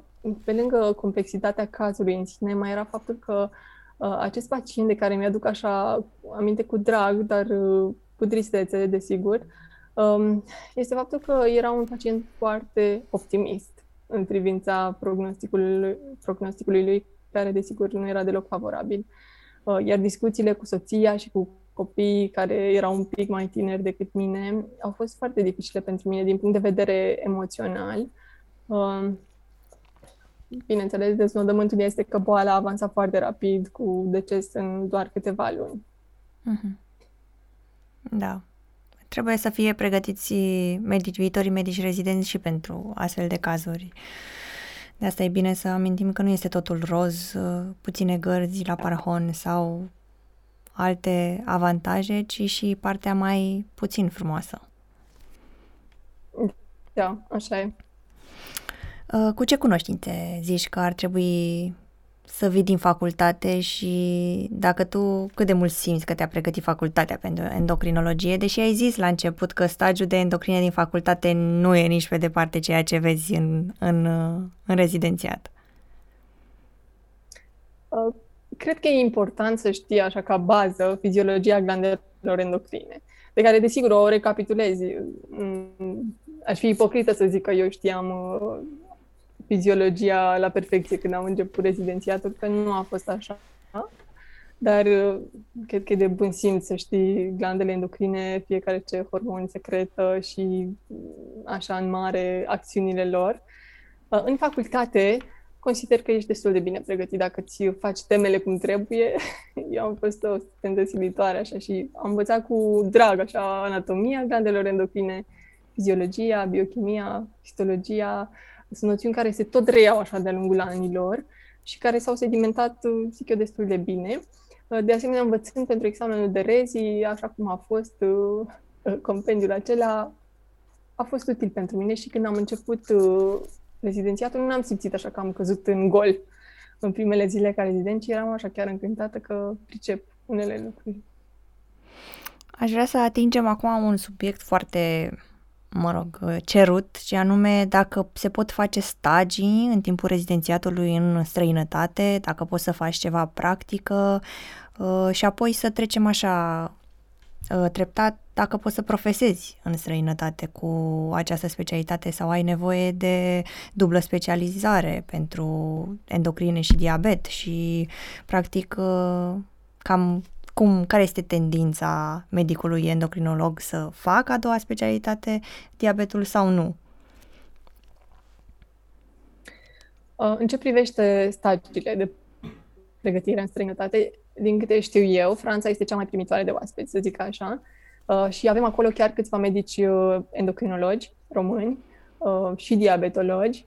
pe lângă complexitatea cazului în sine, mai era faptul că uh, acest pacient de care mi-aduc așa aminte cu drag, dar uh, cu tristețe, desigur, um, este faptul că era un pacient foarte optimist în privința prognosticului, prognosticului lui, care desigur nu era deloc favorabil. Uh, iar discuțiile cu soția și cu copiii care erau un pic mai tineri decât mine au fost foarte dificile pentru mine din punct de vedere emoțional. Uh, bineînțeles, deznodământul este că boala avansa foarte rapid cu deces în doar câteva luni. Mm-hmm. Da. Trebuie să fie pregătiți medici, viitorii medici rezidenți și pentru astfel de cazuri. De asta e bine să amintim că nu este totul roz, uh, puține gărzi la parhon sau alte avantaje, ci și partea mai puțin frumoasă. Da, așa e. Uh, cu ce cunoștințe zici că ar trebui să vii din facultate și dacă tu cât de mult simți că te-a pregătit facultatea pentru endocrinologie, deși ai zis la început că stagiul de endocrine din facultate nu e nici pe departe ceea ce vezi în, în, în rezidențiat. Uh, cred că e important să știi așa ca bază fiziologia glandelor endocrine, pe care desigur o recapitulezi. Mm, aș fi ipocrită să zic că eu știam uh, fiziologia la perfecție când am început rezidențiatul, că nu a fost așa. Dar uh, cred că e de bun simț să știi glandele endocrine, fiecare ce hormoni secretă și uh, așa în mare acțiunile lor. Uh, în facultate, consider că ești destul de bine pregătit dacă ți faci temele cum trebuie. Eu am fost o studentă silitoare așa și am învățat cu drag așa anatomia glandelor endocrine, fiziologia, biochimia, histologia, sunt noțiuni care se tot reiau așa de-a lungul anilor și care s-au sedimentat, zic eu, destul de bine. De asemenea, învățând pentru examenul de rezi, așa cum a fost uh, compendiul acela, a fost util pentru mine și când am început uh, rezidențiatul, nu am simțit așa că am căzut în gol în primele zile ca rezident, ci eram așa chiar încântată că pricep unele lucruri. Aș vrea să atingem acum un subiect foarte mă rog, cerut, și anume dacă se pot face stagii în timpul rezidențiatului în străinătate, dacă poți să faci ceva practică uh, și apoi să trecem așa uh, treptat dacă poți să profesezi în străinătate cu această specialitate sau ai nevoie de dublă specializare pentru endocrine și diabet și practic uh, cam cum, care este tendința medicului endocrinolog să facă a doua specialitate, diabetul sau nu? Uh, în ce privește stagiile de pregătire în străinătate, din câte știu eu, Franța este cea mai primitoare de oaspeți, să zic așa, uh, și avem acolo chiar câțiva medici uh, endocrinologi români și diabetologi,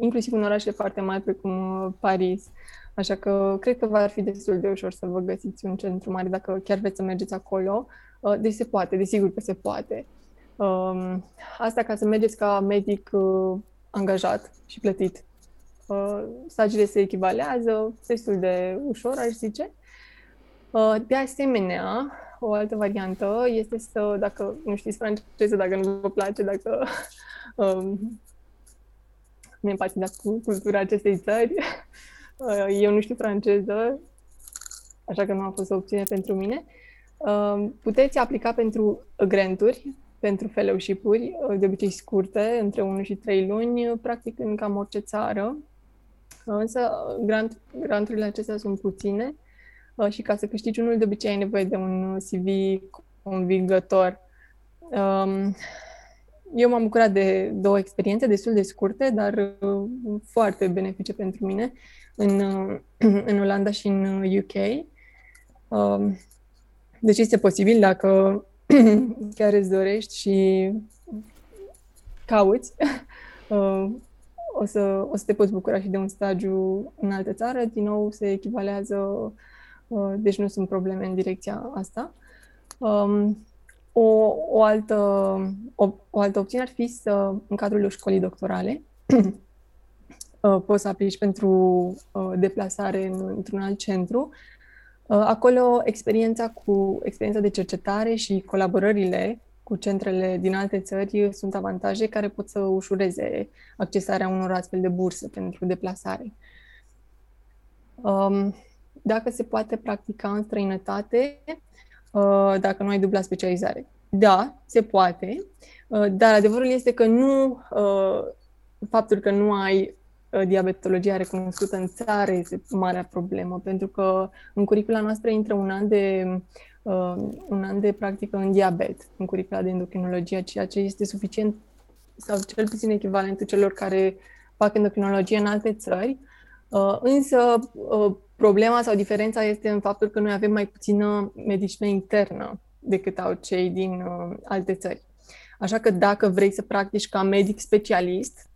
inclusiv în orașe foarte mari precum Paris, Așa că cred că va fi destul de ușor să vă găsiți un centru mare dacă chiar vreți să mergeți acolo. Uh, deci se poate, desigur că se poate. Um, asta ca să mergeți ca medic uh, angajat și plătit. Uh, stagiile se echivalează destul de ușor, aș zice. De asemenea, o altă variantă este să, dacă nu știți franceză, dacă nu vă place, dacă um, nu empatizați cu cultura acestei țări, Eu nu știu franceză, așa că nu a fost o opțiune pentru mine. Puteți aplica pentru granturi, pentru fellowship-uri, de obicei scurte, între 1 și 3 luni, practic în cam orice țară. Însă grant, granturile acestea sunt puține uh, și ca să câștigi unul de obicei ai nevoie de un CV convingător. Um, eu m-am bucurat de două experiențe destul de scurte, dar uh, foarte benefice pentru mine în, uh, în Olanda și în UK. Um, deci este posibil dacă chiar îți dorești și cauți, uh, o să, o să te poți bucura și de un stagiu în altă țară. Din nou, se echivalează, uh, deci nu sunt probleme în direcția asta. Um, o, o, altă, o, o altă opțiune ar fi să, în cadrul școlii doctorale, uh, poți să aplici pentru deplasare în, într-un alt centru Uh, acolo experiența cu experiența de cercetare și colaborările cu centrele din alte țări sunt avantaje care pot să ușureze accesarea unor astfel de burse pentru deplasare. Um, dacă se poate practica în străinătate, uh, dacă nu ai dubla specializare. Da, se poate, uh, dar adevărul este că nu faptul că nu ai Uh, diabetologia recunoscută în țară este marea problemă, pentru că în curicula noastră intră un an de, uh, un an de practică în diabet, în curicula de endocrinologie, ceea ce este suficient sau cel puțin echivalentul celor care fac endocrinologie în alte țări. Uh, însă uh, problema sau diferența este în faptul că noi avem mai puțină medicină internă decât au cei din uh, alte țări. Așa că dacă vrei să practici ca medic specialist, Uh,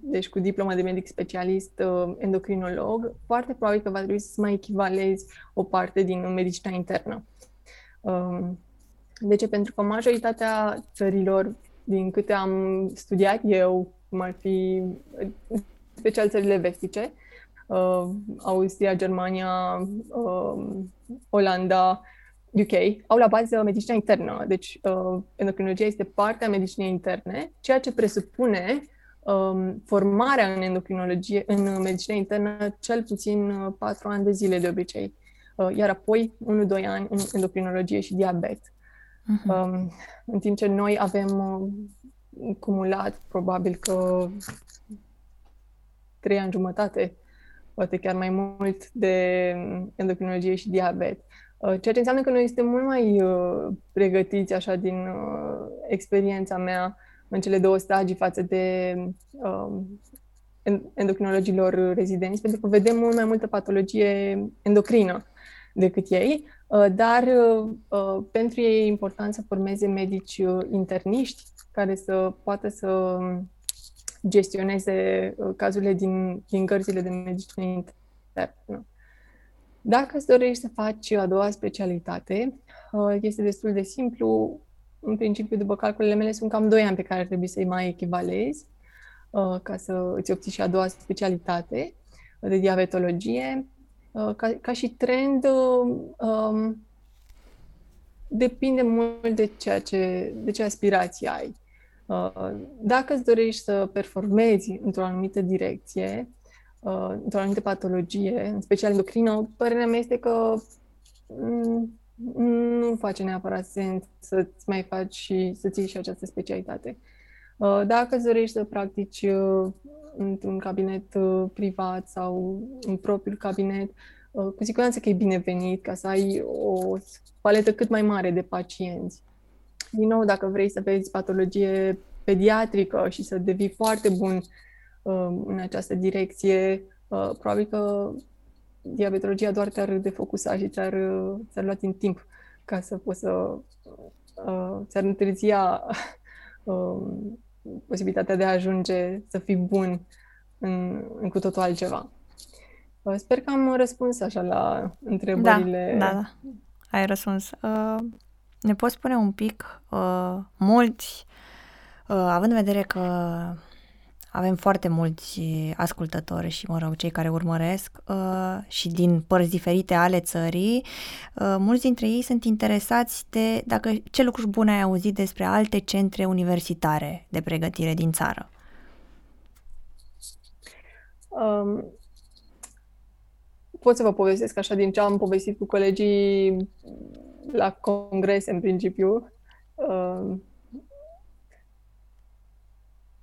deci cu diploma de medic specialist uh, endocrinolog, foarte probabil că va trebui să mai echivalezi o parte din medicina internă. Um, de ce? Pentru că majoritatea țărilor, din câte am studiat eu, cum ar fi special țările vestice, uh, Austria, Germania, Olanda, UK, au la bază medicina internă. Deci, endocrinologia este partea medicinei interne, ceea ce presupune um, formarea în endocrinologie, în medicina internă, cel puțin uh, patru ani de zile de obicei, uh, iar apoi 1-2 ani în endocrinologie și diabet. Uh-huh. Um, în timp ce noi avem uh, cumulat probabil că trei ani jumătate, poate chiar mai mult, de endocrinologie și diabet. Uh, ceea ce înseamnă că noi suntem mult mai uh, pregătiți, așa, din uh, experiența mea, în cele două stagii față de um, endocrinologilor rezidenți, pentru că vedem mult mai multă patologie endocrină decât ei, uh, dar uh, pentru ei e important să formeze medici uh, interniști care să poată să gestioneze cazurile din, din cărțile de medicină internă. Dacă îți dorești să faci a doua specialitate, este destul de simplu în principiu, după calculele mele, sunt cam 2 ani pe care ar trebui să-i mai echivalezi uh, ca să îți obții și a doua specialitate de diabetologie. Uh, ca, ca și trend, uh, um, depinde mult de ceea ce, de ce aspirații ai. Uh, dacă îți dorești să performezi într-o anumită direcție, uh, într-o anumită patologie, în special endocrină, părerea mea este că mm, nu face neapărat sens să-ți mai faci și să ții și această specialitate. Uh, dacă îți dorești să practici uh, într-un cabinet uh, privat sau în propriul cabinet, cu siguranță că e binevenit ca să ai o paletă cât mai mare de pacienți. Din nou, dacă vrei să vezi patologie pediatrică și să devii foarte bun în această direcție, probabil că diabetologia doar te-ar defocusa și ți-ar, ți-ar lua din timp ca să poți să uh, ți-ar întârzia uh, posibilitatea de a ajunge să fii bun în, în cu totul altceva. Uh, sper că am răspuns așa la întrebările. Da, da, da. Ai răspuns. Uh, ne poți spune un pic, uh, mulți, uh, având în vedere că avem foarte mulți ascultători și, mă rog, cei care urmăresc uh, și din părți diferite ale țării. Uh, mulți dintre ei sunt interesați de dacă ce lucruri bune ai auzit despre alte centre universitare de pregătire din țară. Um, pot să vă povestesc așa din ce am povestit cu colegii la congrese, în principiu. Uh,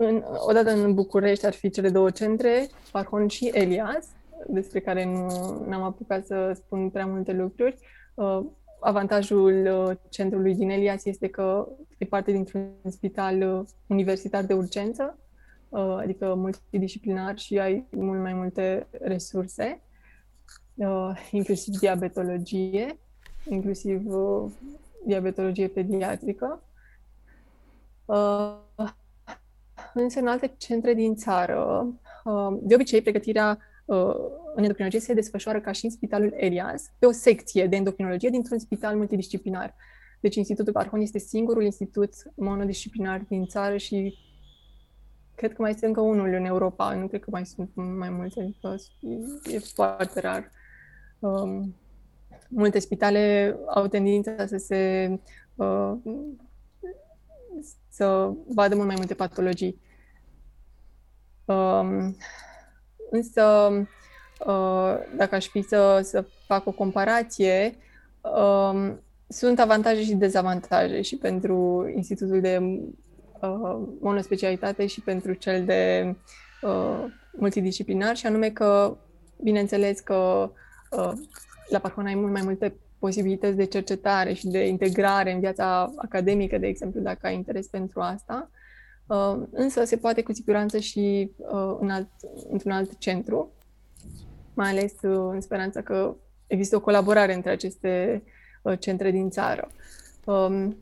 în, odată în București ar fi cele două centre, Parhon și Elias, despre care nu am apucat să spun prea multe lucruri. Uh, avantajul uh, centrului din Elias este că e parte dintr-un spital uh, universitar de urgență, uh, adică multidisciplinar și ai mult mai multe resurse, uh, inclusiv diabetologie, inclusiv uh, diabetologie pediatrică. Uh, însă în alte centre din țară, uh, de obicei pregătirea uh, în endocrinologie se desfășoară ca și în Spitalul Elias, pe o secție de endocrinologie dintr-un spital multidisciplinar. Deci Institutul Parhon este singurul institut monodisciplinar din țară și cred că mai este încă unul în Europa, nu cred că mai sunt mai mulți, adică e foarte rar. Um, multe spitale au tendința să se uh, să vadă mult mai multe patologii. Um, însă, uh, dacă aș fi să, să fac o comparație, um, sunt avantaje și dezavantaje și pentru Institutul de uh, monospecialitate și pentru cel de uh, multidisciplinar, și anume că, bineînțeles că uh, la Parhon ai mult mai multe posibilități de cercetare și de integrare în viața academică, de exemplu, dacă ai interes pentru asta. Uh, însă se poate cu siguranță și uh, în alt, într-un alt centru, mai ales uh, în speranța că există o colaborare între aceste centre din țară. Um,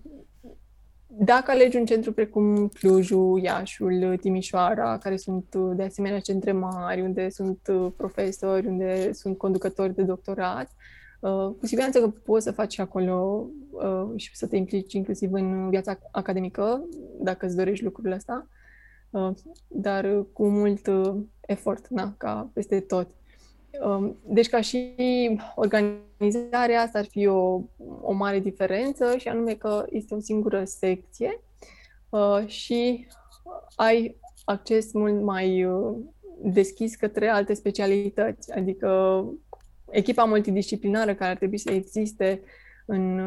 dacă alegi un centru precum Clujul, Iașul, Timișoara, care sunt de asemenea centre mari, unde sunt profesori, unde sunt conducători de doctorat, Uh, cu siguranță că poți să faci acolo uh, și să te implici inclusiv în viața academică, dacă îți dorești lucrurile astea, uh, dar cu mult uh, efort, na, ca peste tot. Uh, deci, ca și organizarea asta ar fi o, o mare diferență și anume că este o singură secție uh, și ai acces mult mai uh, deschis către alte specialități, adică echipa multidisciplinară care ar trebui să existe în,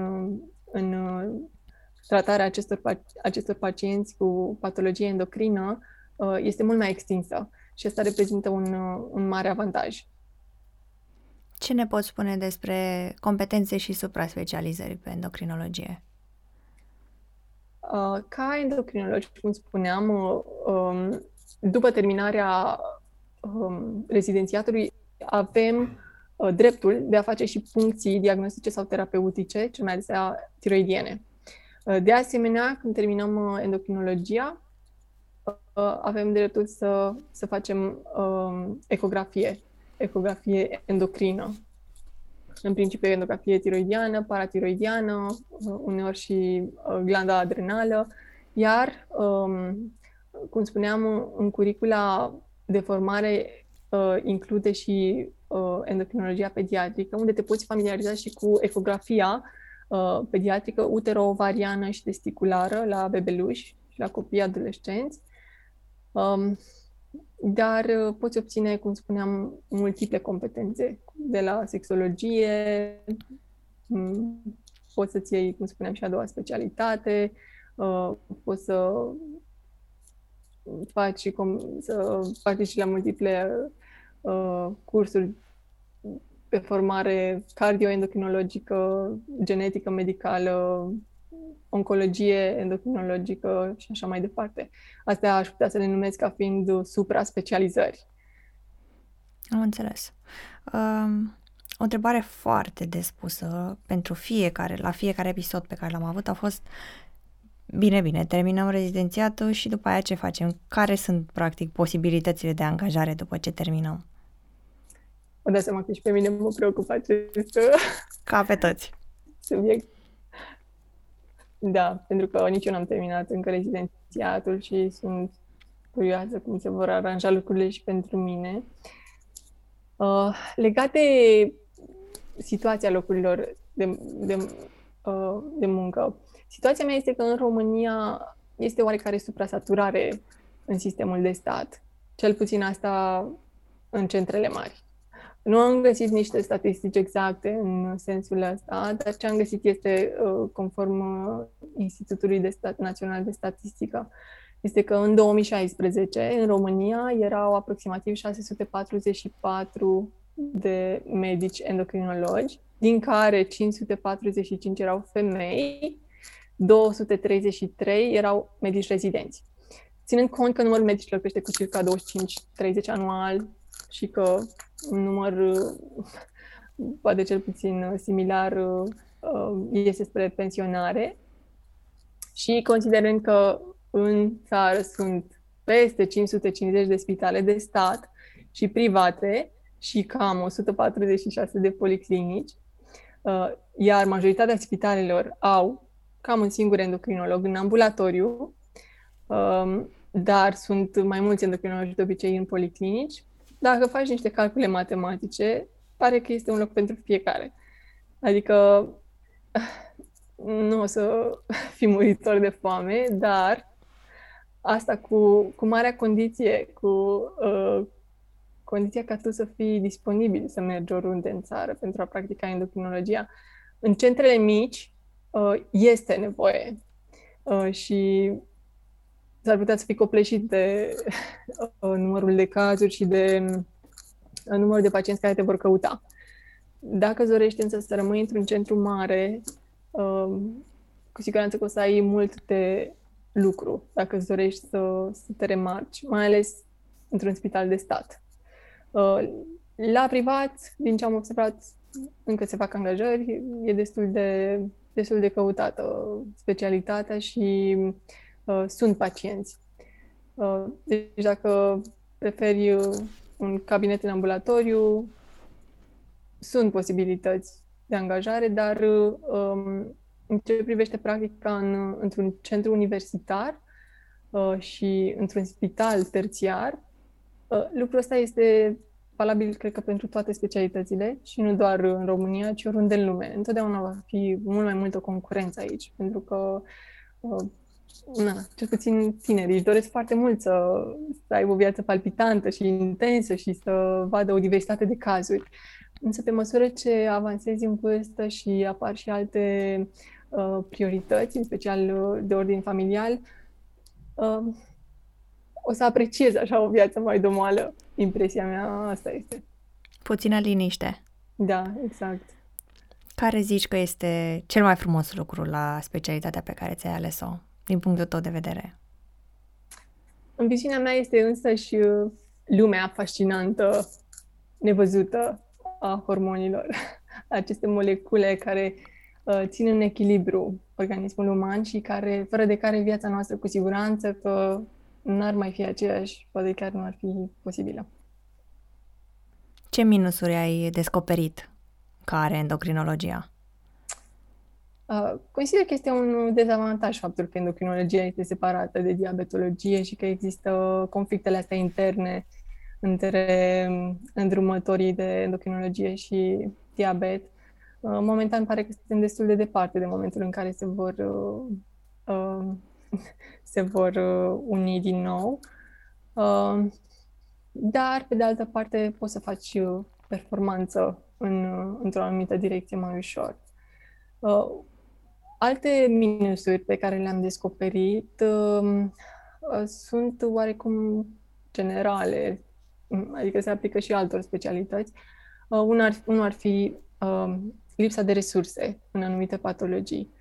în tratarea acestor, acestor pacienți cu patologie endocrină uh, este mult mai extinsă și asta reprezintă un, un mare avantaj. Ce ne poți spune despre competențe și supra-specializări pe endocrinologie? Uh, ca endocrinologi, cum spuneam, uh, um, după terminarea um, rezidențiatului avem Uh, dreptul de a face și funcții diagnostice sau terapeutice, cel mai adesea tiroidiene. Uh, de asemenea, când terminăm uh, endocrinologia, avem dreptul să, să facem um, ecografie, ecografie endocrină. În principiu, endografie tiroidiană, paratiroidiană, uneori și glanda adrenală, iar, um, cum spuneam, în curicula de formare include și uh, endocrinologia pediatrică, unde te poți familiariza și cu ecografia uh, pediatrică utero-ovariană și testiculară la bebeluși și la copii adolescenți. Um, dar uh, poți obține, cum spuneam, multiple competențe, de la sexologie, um, poți să-ți iei, cum spuneam, și a doua specialitate, uh, poți să faci, com- să participi la multiple uh, cursuri pe formare cardioendocrinologică, genetică medicală, oncologie endocrinologică și așa mai departe. Astea aș putea să le numesc ca fiind supra-specializări. Am înțeles. Um, o întrebare foarte despusă pentru fiecare, la fiecare episod pe care l-am avut a fost Bine, bine, terminăm rezidențiatul și după aia ce facem? Care sunt, practic, posibilitățile de angajare după ce terminăm? Vă dați seama că și pe mine mă preocupă acest Ca pe toți. subiect. Da, pentru că nici eu n-am terminat încă rezidențiatul și sunt curioasă cum se vor aranja lucrurile și pentru mine. Uh, legat de situația locurilor de, de, uh, de muncă, situația mea este că în România este oarecare suprasaturare în sistemul de stat. Cel puțin asta în centrele mari. Nu am găsit niște statistici exacte în sensul ăsta, dar ce am găsit este uh, conform uh, Institutului de Stat Național de Statistică, este că în 2016, în România, erau aproximativ 644 de medici endocrinologi, din care 545 erau femei, 233 erau medici rezidenți. Ținând cont că numărul medicilor crește cu circa 25-30 anual și că un număr poate cel puțin similar este spre pensionare și considerând că în țară sunt peste 550 de spitale de stat și private și cam 146 de policlinici, uh, iar majoritatea spitalelor au cam un singur endocrinolog în ambulatoriu, um, dar sunt mai mulți endocrinologi de obicei în policlinici. Dacă faci niște calcule matematice, pare că este un loc pentru fiecare. Adică nu o să fii muritor de foame, dar asta cu, cu marea condiție, cu uh, condiția ca tu să fii disponibil să mergi oriunde în țară pentru a practica endocrinologia. În centrele mici uh, este nevoie uh, și s-ar putea să fii copleșit de uh, numărul de cazuri și de uh, numărul de pacienți care te vor căuta. Dacă îți dorești însă să rămâi într-un centru mare, uh, cu siguranță că o să ai mult de lucru dacă îți dorești să, să te remarci, mai ales într-un spital de stat. Uh, la privat, din ce am observat, încă se fac angajări, e destul de, destul de căutată specialitatea și uh, sunt pacienți. Uh, deci dacă preferi un cabinet în ambulatoriu, sunt posibilități de angajare, dar um, în ce privește practica în, într-un centru universitar uh, și într-un spital terțiar, uh, lucrul ăsta este valabil, cred că, pentru toate specialitățile și nu doar în România, ci oriunde în lume. Întotdeauna va fi mult mai multă concurență aici, pentru că uh, na, cel puțin tinerii își doresc foarte mult să, să aibă o viață palpitantă și intensă și să vadă o diversitate de cazuri. Însă, pe măsură ce avansezi în vârstă și apar și alte uh, priorități, în special uh, de ordin familial, uh, o să apreciez așa o viață mai domoală. Impresia mea asta este. Puțină liniște. Da, exact. Care zici că este cel mai frumos lucru la specialitatea pe care ți-ai ales-o, din punctul tău de vedere? În viziunea mea este însă și uh, lumea fascinantă, nevăzută a hormonilor. Aceste molecule care uh, țin în echilibru organismul uman și care, fără de care viața noastră cu siguranță că n-ar mai fi aceeași, poate chiar nu ar fi posibilă. Ce minusuri ai descoperit ca are endocrinologia? Uh, consider că este un dezavantaj faptul că endocrinologia este separată de diabetologie și că există conflictele astea interne între îndrumătorii de endocrinologie și diabet. Uh, momentan pare că suntem destul de departe de momentul în care se vor uh, uh, se vor uh, uni din nou. Uh, dar, pe de altă parte, poți să faci uh, performanță în, într-o anumită direcție mai ușor. Alte minusuri pe care le-am descoperit um, sunt oarecum generale, adică se aplică și altor specialități. Unul ar, unul ar fi um, lipsa de resurse în anumite patologii.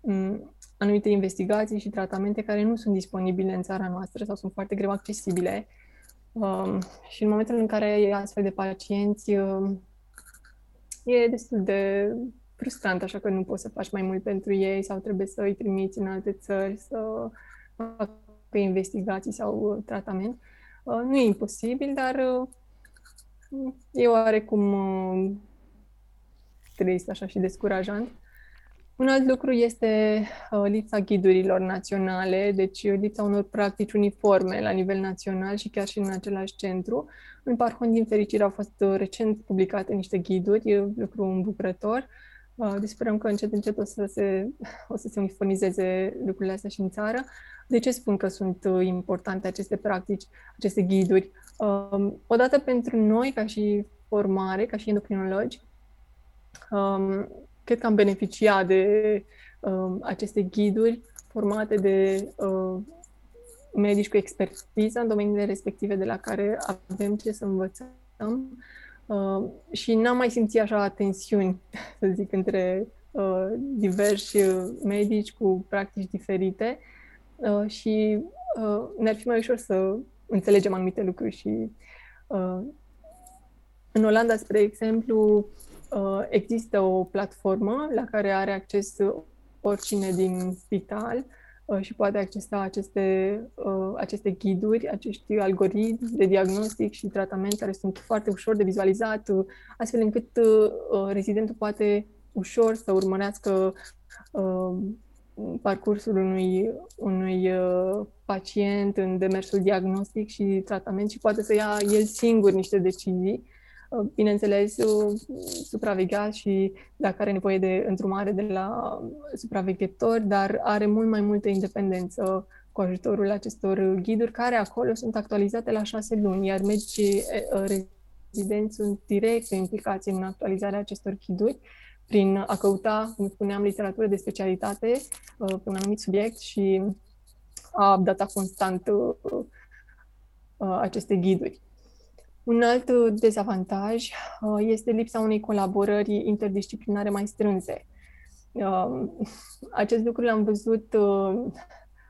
Mm, anumite investigații și tratamente care nu sunt disponibile în țara noastră sau sunt foarte greu accesibile. Um, și în momentul în care ai astfel de pacienți, um, e destul de frustrant, așa că nu poți să faci mai mult pentru ei sau trebuie să îi trimiți în alte țări să facă investigații sau uh, tratament. Uh, nu e imposibil, dar uh, e oarecum uh, trist așa și descurajant. Un alt lucru este uh, lipsa ghidurilor naționale, deci uh, lipsa unor practici uniforme la nivel național și chiar și în același centru. În Parhon, din fericire, au fost uh, recent publicate niște ghiduri, e lucru îmbucurător. Deci sperăm că încet, încet o să, se, o să se uniformizeze lucrurile astea și în țară. De ce spun că sunt importante aceste practici, aceste ghiduri? Um, odată pentru noi, ca și formare, ca și endocrinologi, um, cred că am beneficiat de uh, aceste ghiduri formate de uh, medici cu expertiză în domeniile respective de la care avem ce să învățăm uh, și n-am mai simțit așa tensiuni, să zic, între uh, diversi medici cu practici diferite. Uh, și uh, ne-ar fi mai ușor să înțelegem anumite lucruri și uh, în Olanda, spre exemplu, uh, există o platformă la care are acces oricine din spital. uh, și poate accesa aceste, uh, aceste ghiduri, acești algoritmi de diagnostic și tratament care sunt foarte ușor de vizualizat, astfel încât rezidentul poate ușor să urmărească parcursul unui, unui pacient în demersul diagnostic și tratament și poate să ia el singur niște decizii. Uh, bineînțeles, uh, supravegheat și dacă are nevoie de întrumare de la supraveghetori, dar are mult mai multă independență cu ajutorul acestor ghiduri, care acolo sunt actualizate la șase luni, iar medicii rezidenți sunt direct implicați în actualizarea acestor ghiduri prin a căuta, cum spuneam, literatură de specialitate uh, pe un anumit subiect și a updata constant aceste ghiduri. Un alt uh, dezavantaj uh, este lipsa unei colaborări interdisciplinare mai strânse. Um, acest lucru l-am văzut uh,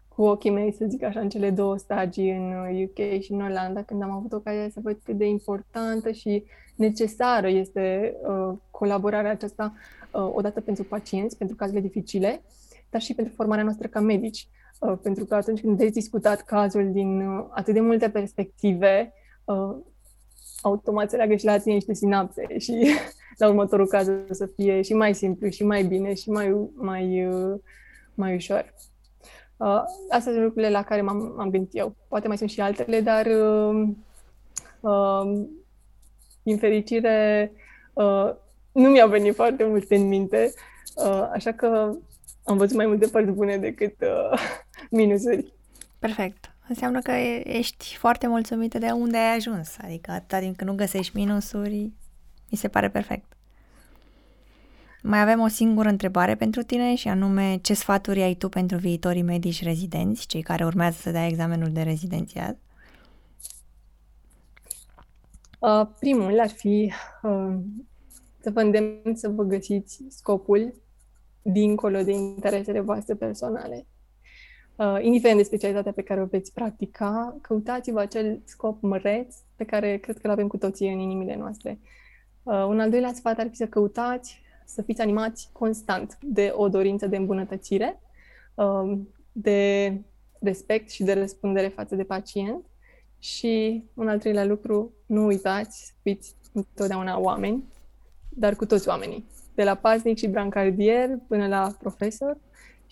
cu ochii mei, să zic așa, în cele două stagii în UK și în Olanda, când am avut ocazia să văd cât de importantă și necesară este colaborarea aceasta, odată pentru pacienți, pentru cazurile dificile, dar și pentru formarea noastră ca medici. Pentru că atunci când veți discutat cazul din atât de multe perspective, automat se leagă și la tine niște sinapse și la următorul caz o să fie și mai simplu, și mai bine, și mai, mai, uh, mai ușor. Uh, astea sunt lucrurile la care m-am, m-am gândit eu. Poate mai sunt și altele, dar uh, uh, din fericire uh, nu mi-au venit foarte multe în minte, uh, așa că am văzut mai multe părți bune decât uh, minusuri. Perfect înseamnă că ești foarte mulțumită de unde ai ajuns. Adică atâta timp când nu găsești minusuri, mi se pare perfect. Mai avem o singură întrebare pentru tine și anume ce sfaturi ai tu pentru viitorii medici rezidenți, cei care urmează să dea examenul de rezidențiat? Uh, primul ar fi uh, să vă îndemn să vă găsiți scopul dincolo de interesele voastre personale. Uh, indiferent de specialitatea pe care o veți practica, căutați-vă acel scop măreț pe care cred că îl avem cu toții în inimile noastre. Uh, un al doilea sfat ar fi să căutați să fiți animați constant de o dorință de îmbunătățire, uh, de respect și de răspundere față de pacient și un al treilea lucru, nu uitați să fiți întotdeauna oameni, dar cu toți oamenii, de la pasnic și brancardier până la profesor,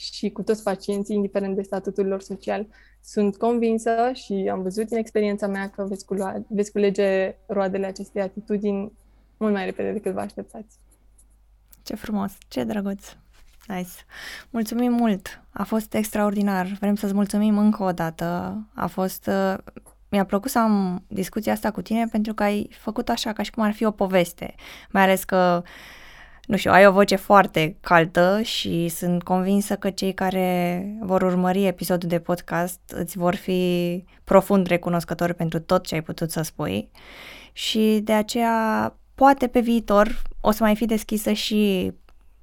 și cu toți pacienții, indiferent de statutul lor social. Sunt convinsă și am văzut din experiența mea că veți, culua, veți culege roadele acestei atitudini mult mai repede decât vă așteptați. Ce frumos, ce drăguț! Nice. Mulțumim mult! A fost extraordinar. Vrem să-ți mulțumim încă o dată. A fost... Uh, mi-a plăcut să am discuția asta cu tine pentru că ai făcut așa ca și cum ar fi o poveste. Mai ales că nu știu, ai o voce foarte caltă și sunt convinsă că cei care vor urmări episodul de podcast îți vor fi profund recunoscători pentru tot ce ai putut să spui și de aceea poate pe viitor o să mai fi deschisă și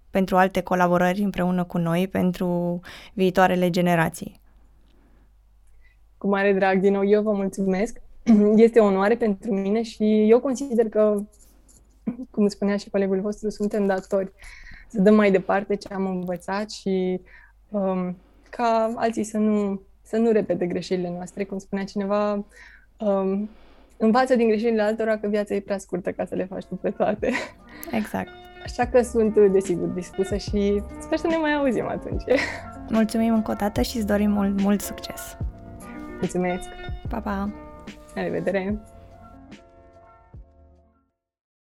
pentru alte colaborări împreună cu noi pentru viitoarele generații. Cu mare drag, din nou, eu vă mulțumesc. Este o onoare pentru mine și eu consider că cum spunea și colegul vostru, suntem datori să dăm mai departe ce am învățat și um, ca alții să nu, să nu repete greșelile noastre. Cum spunea cineva, um, învață din greșelile altora că viața e prea scurtă ca să le faci tu pe toate. Exact. Așa că sunt, desigur, dispusă și sper să ne mai auzim atunci. Mulțumim încă o dată și îți dorim mult, mult succes! Mulțumesc! Pa, pa! La revedere!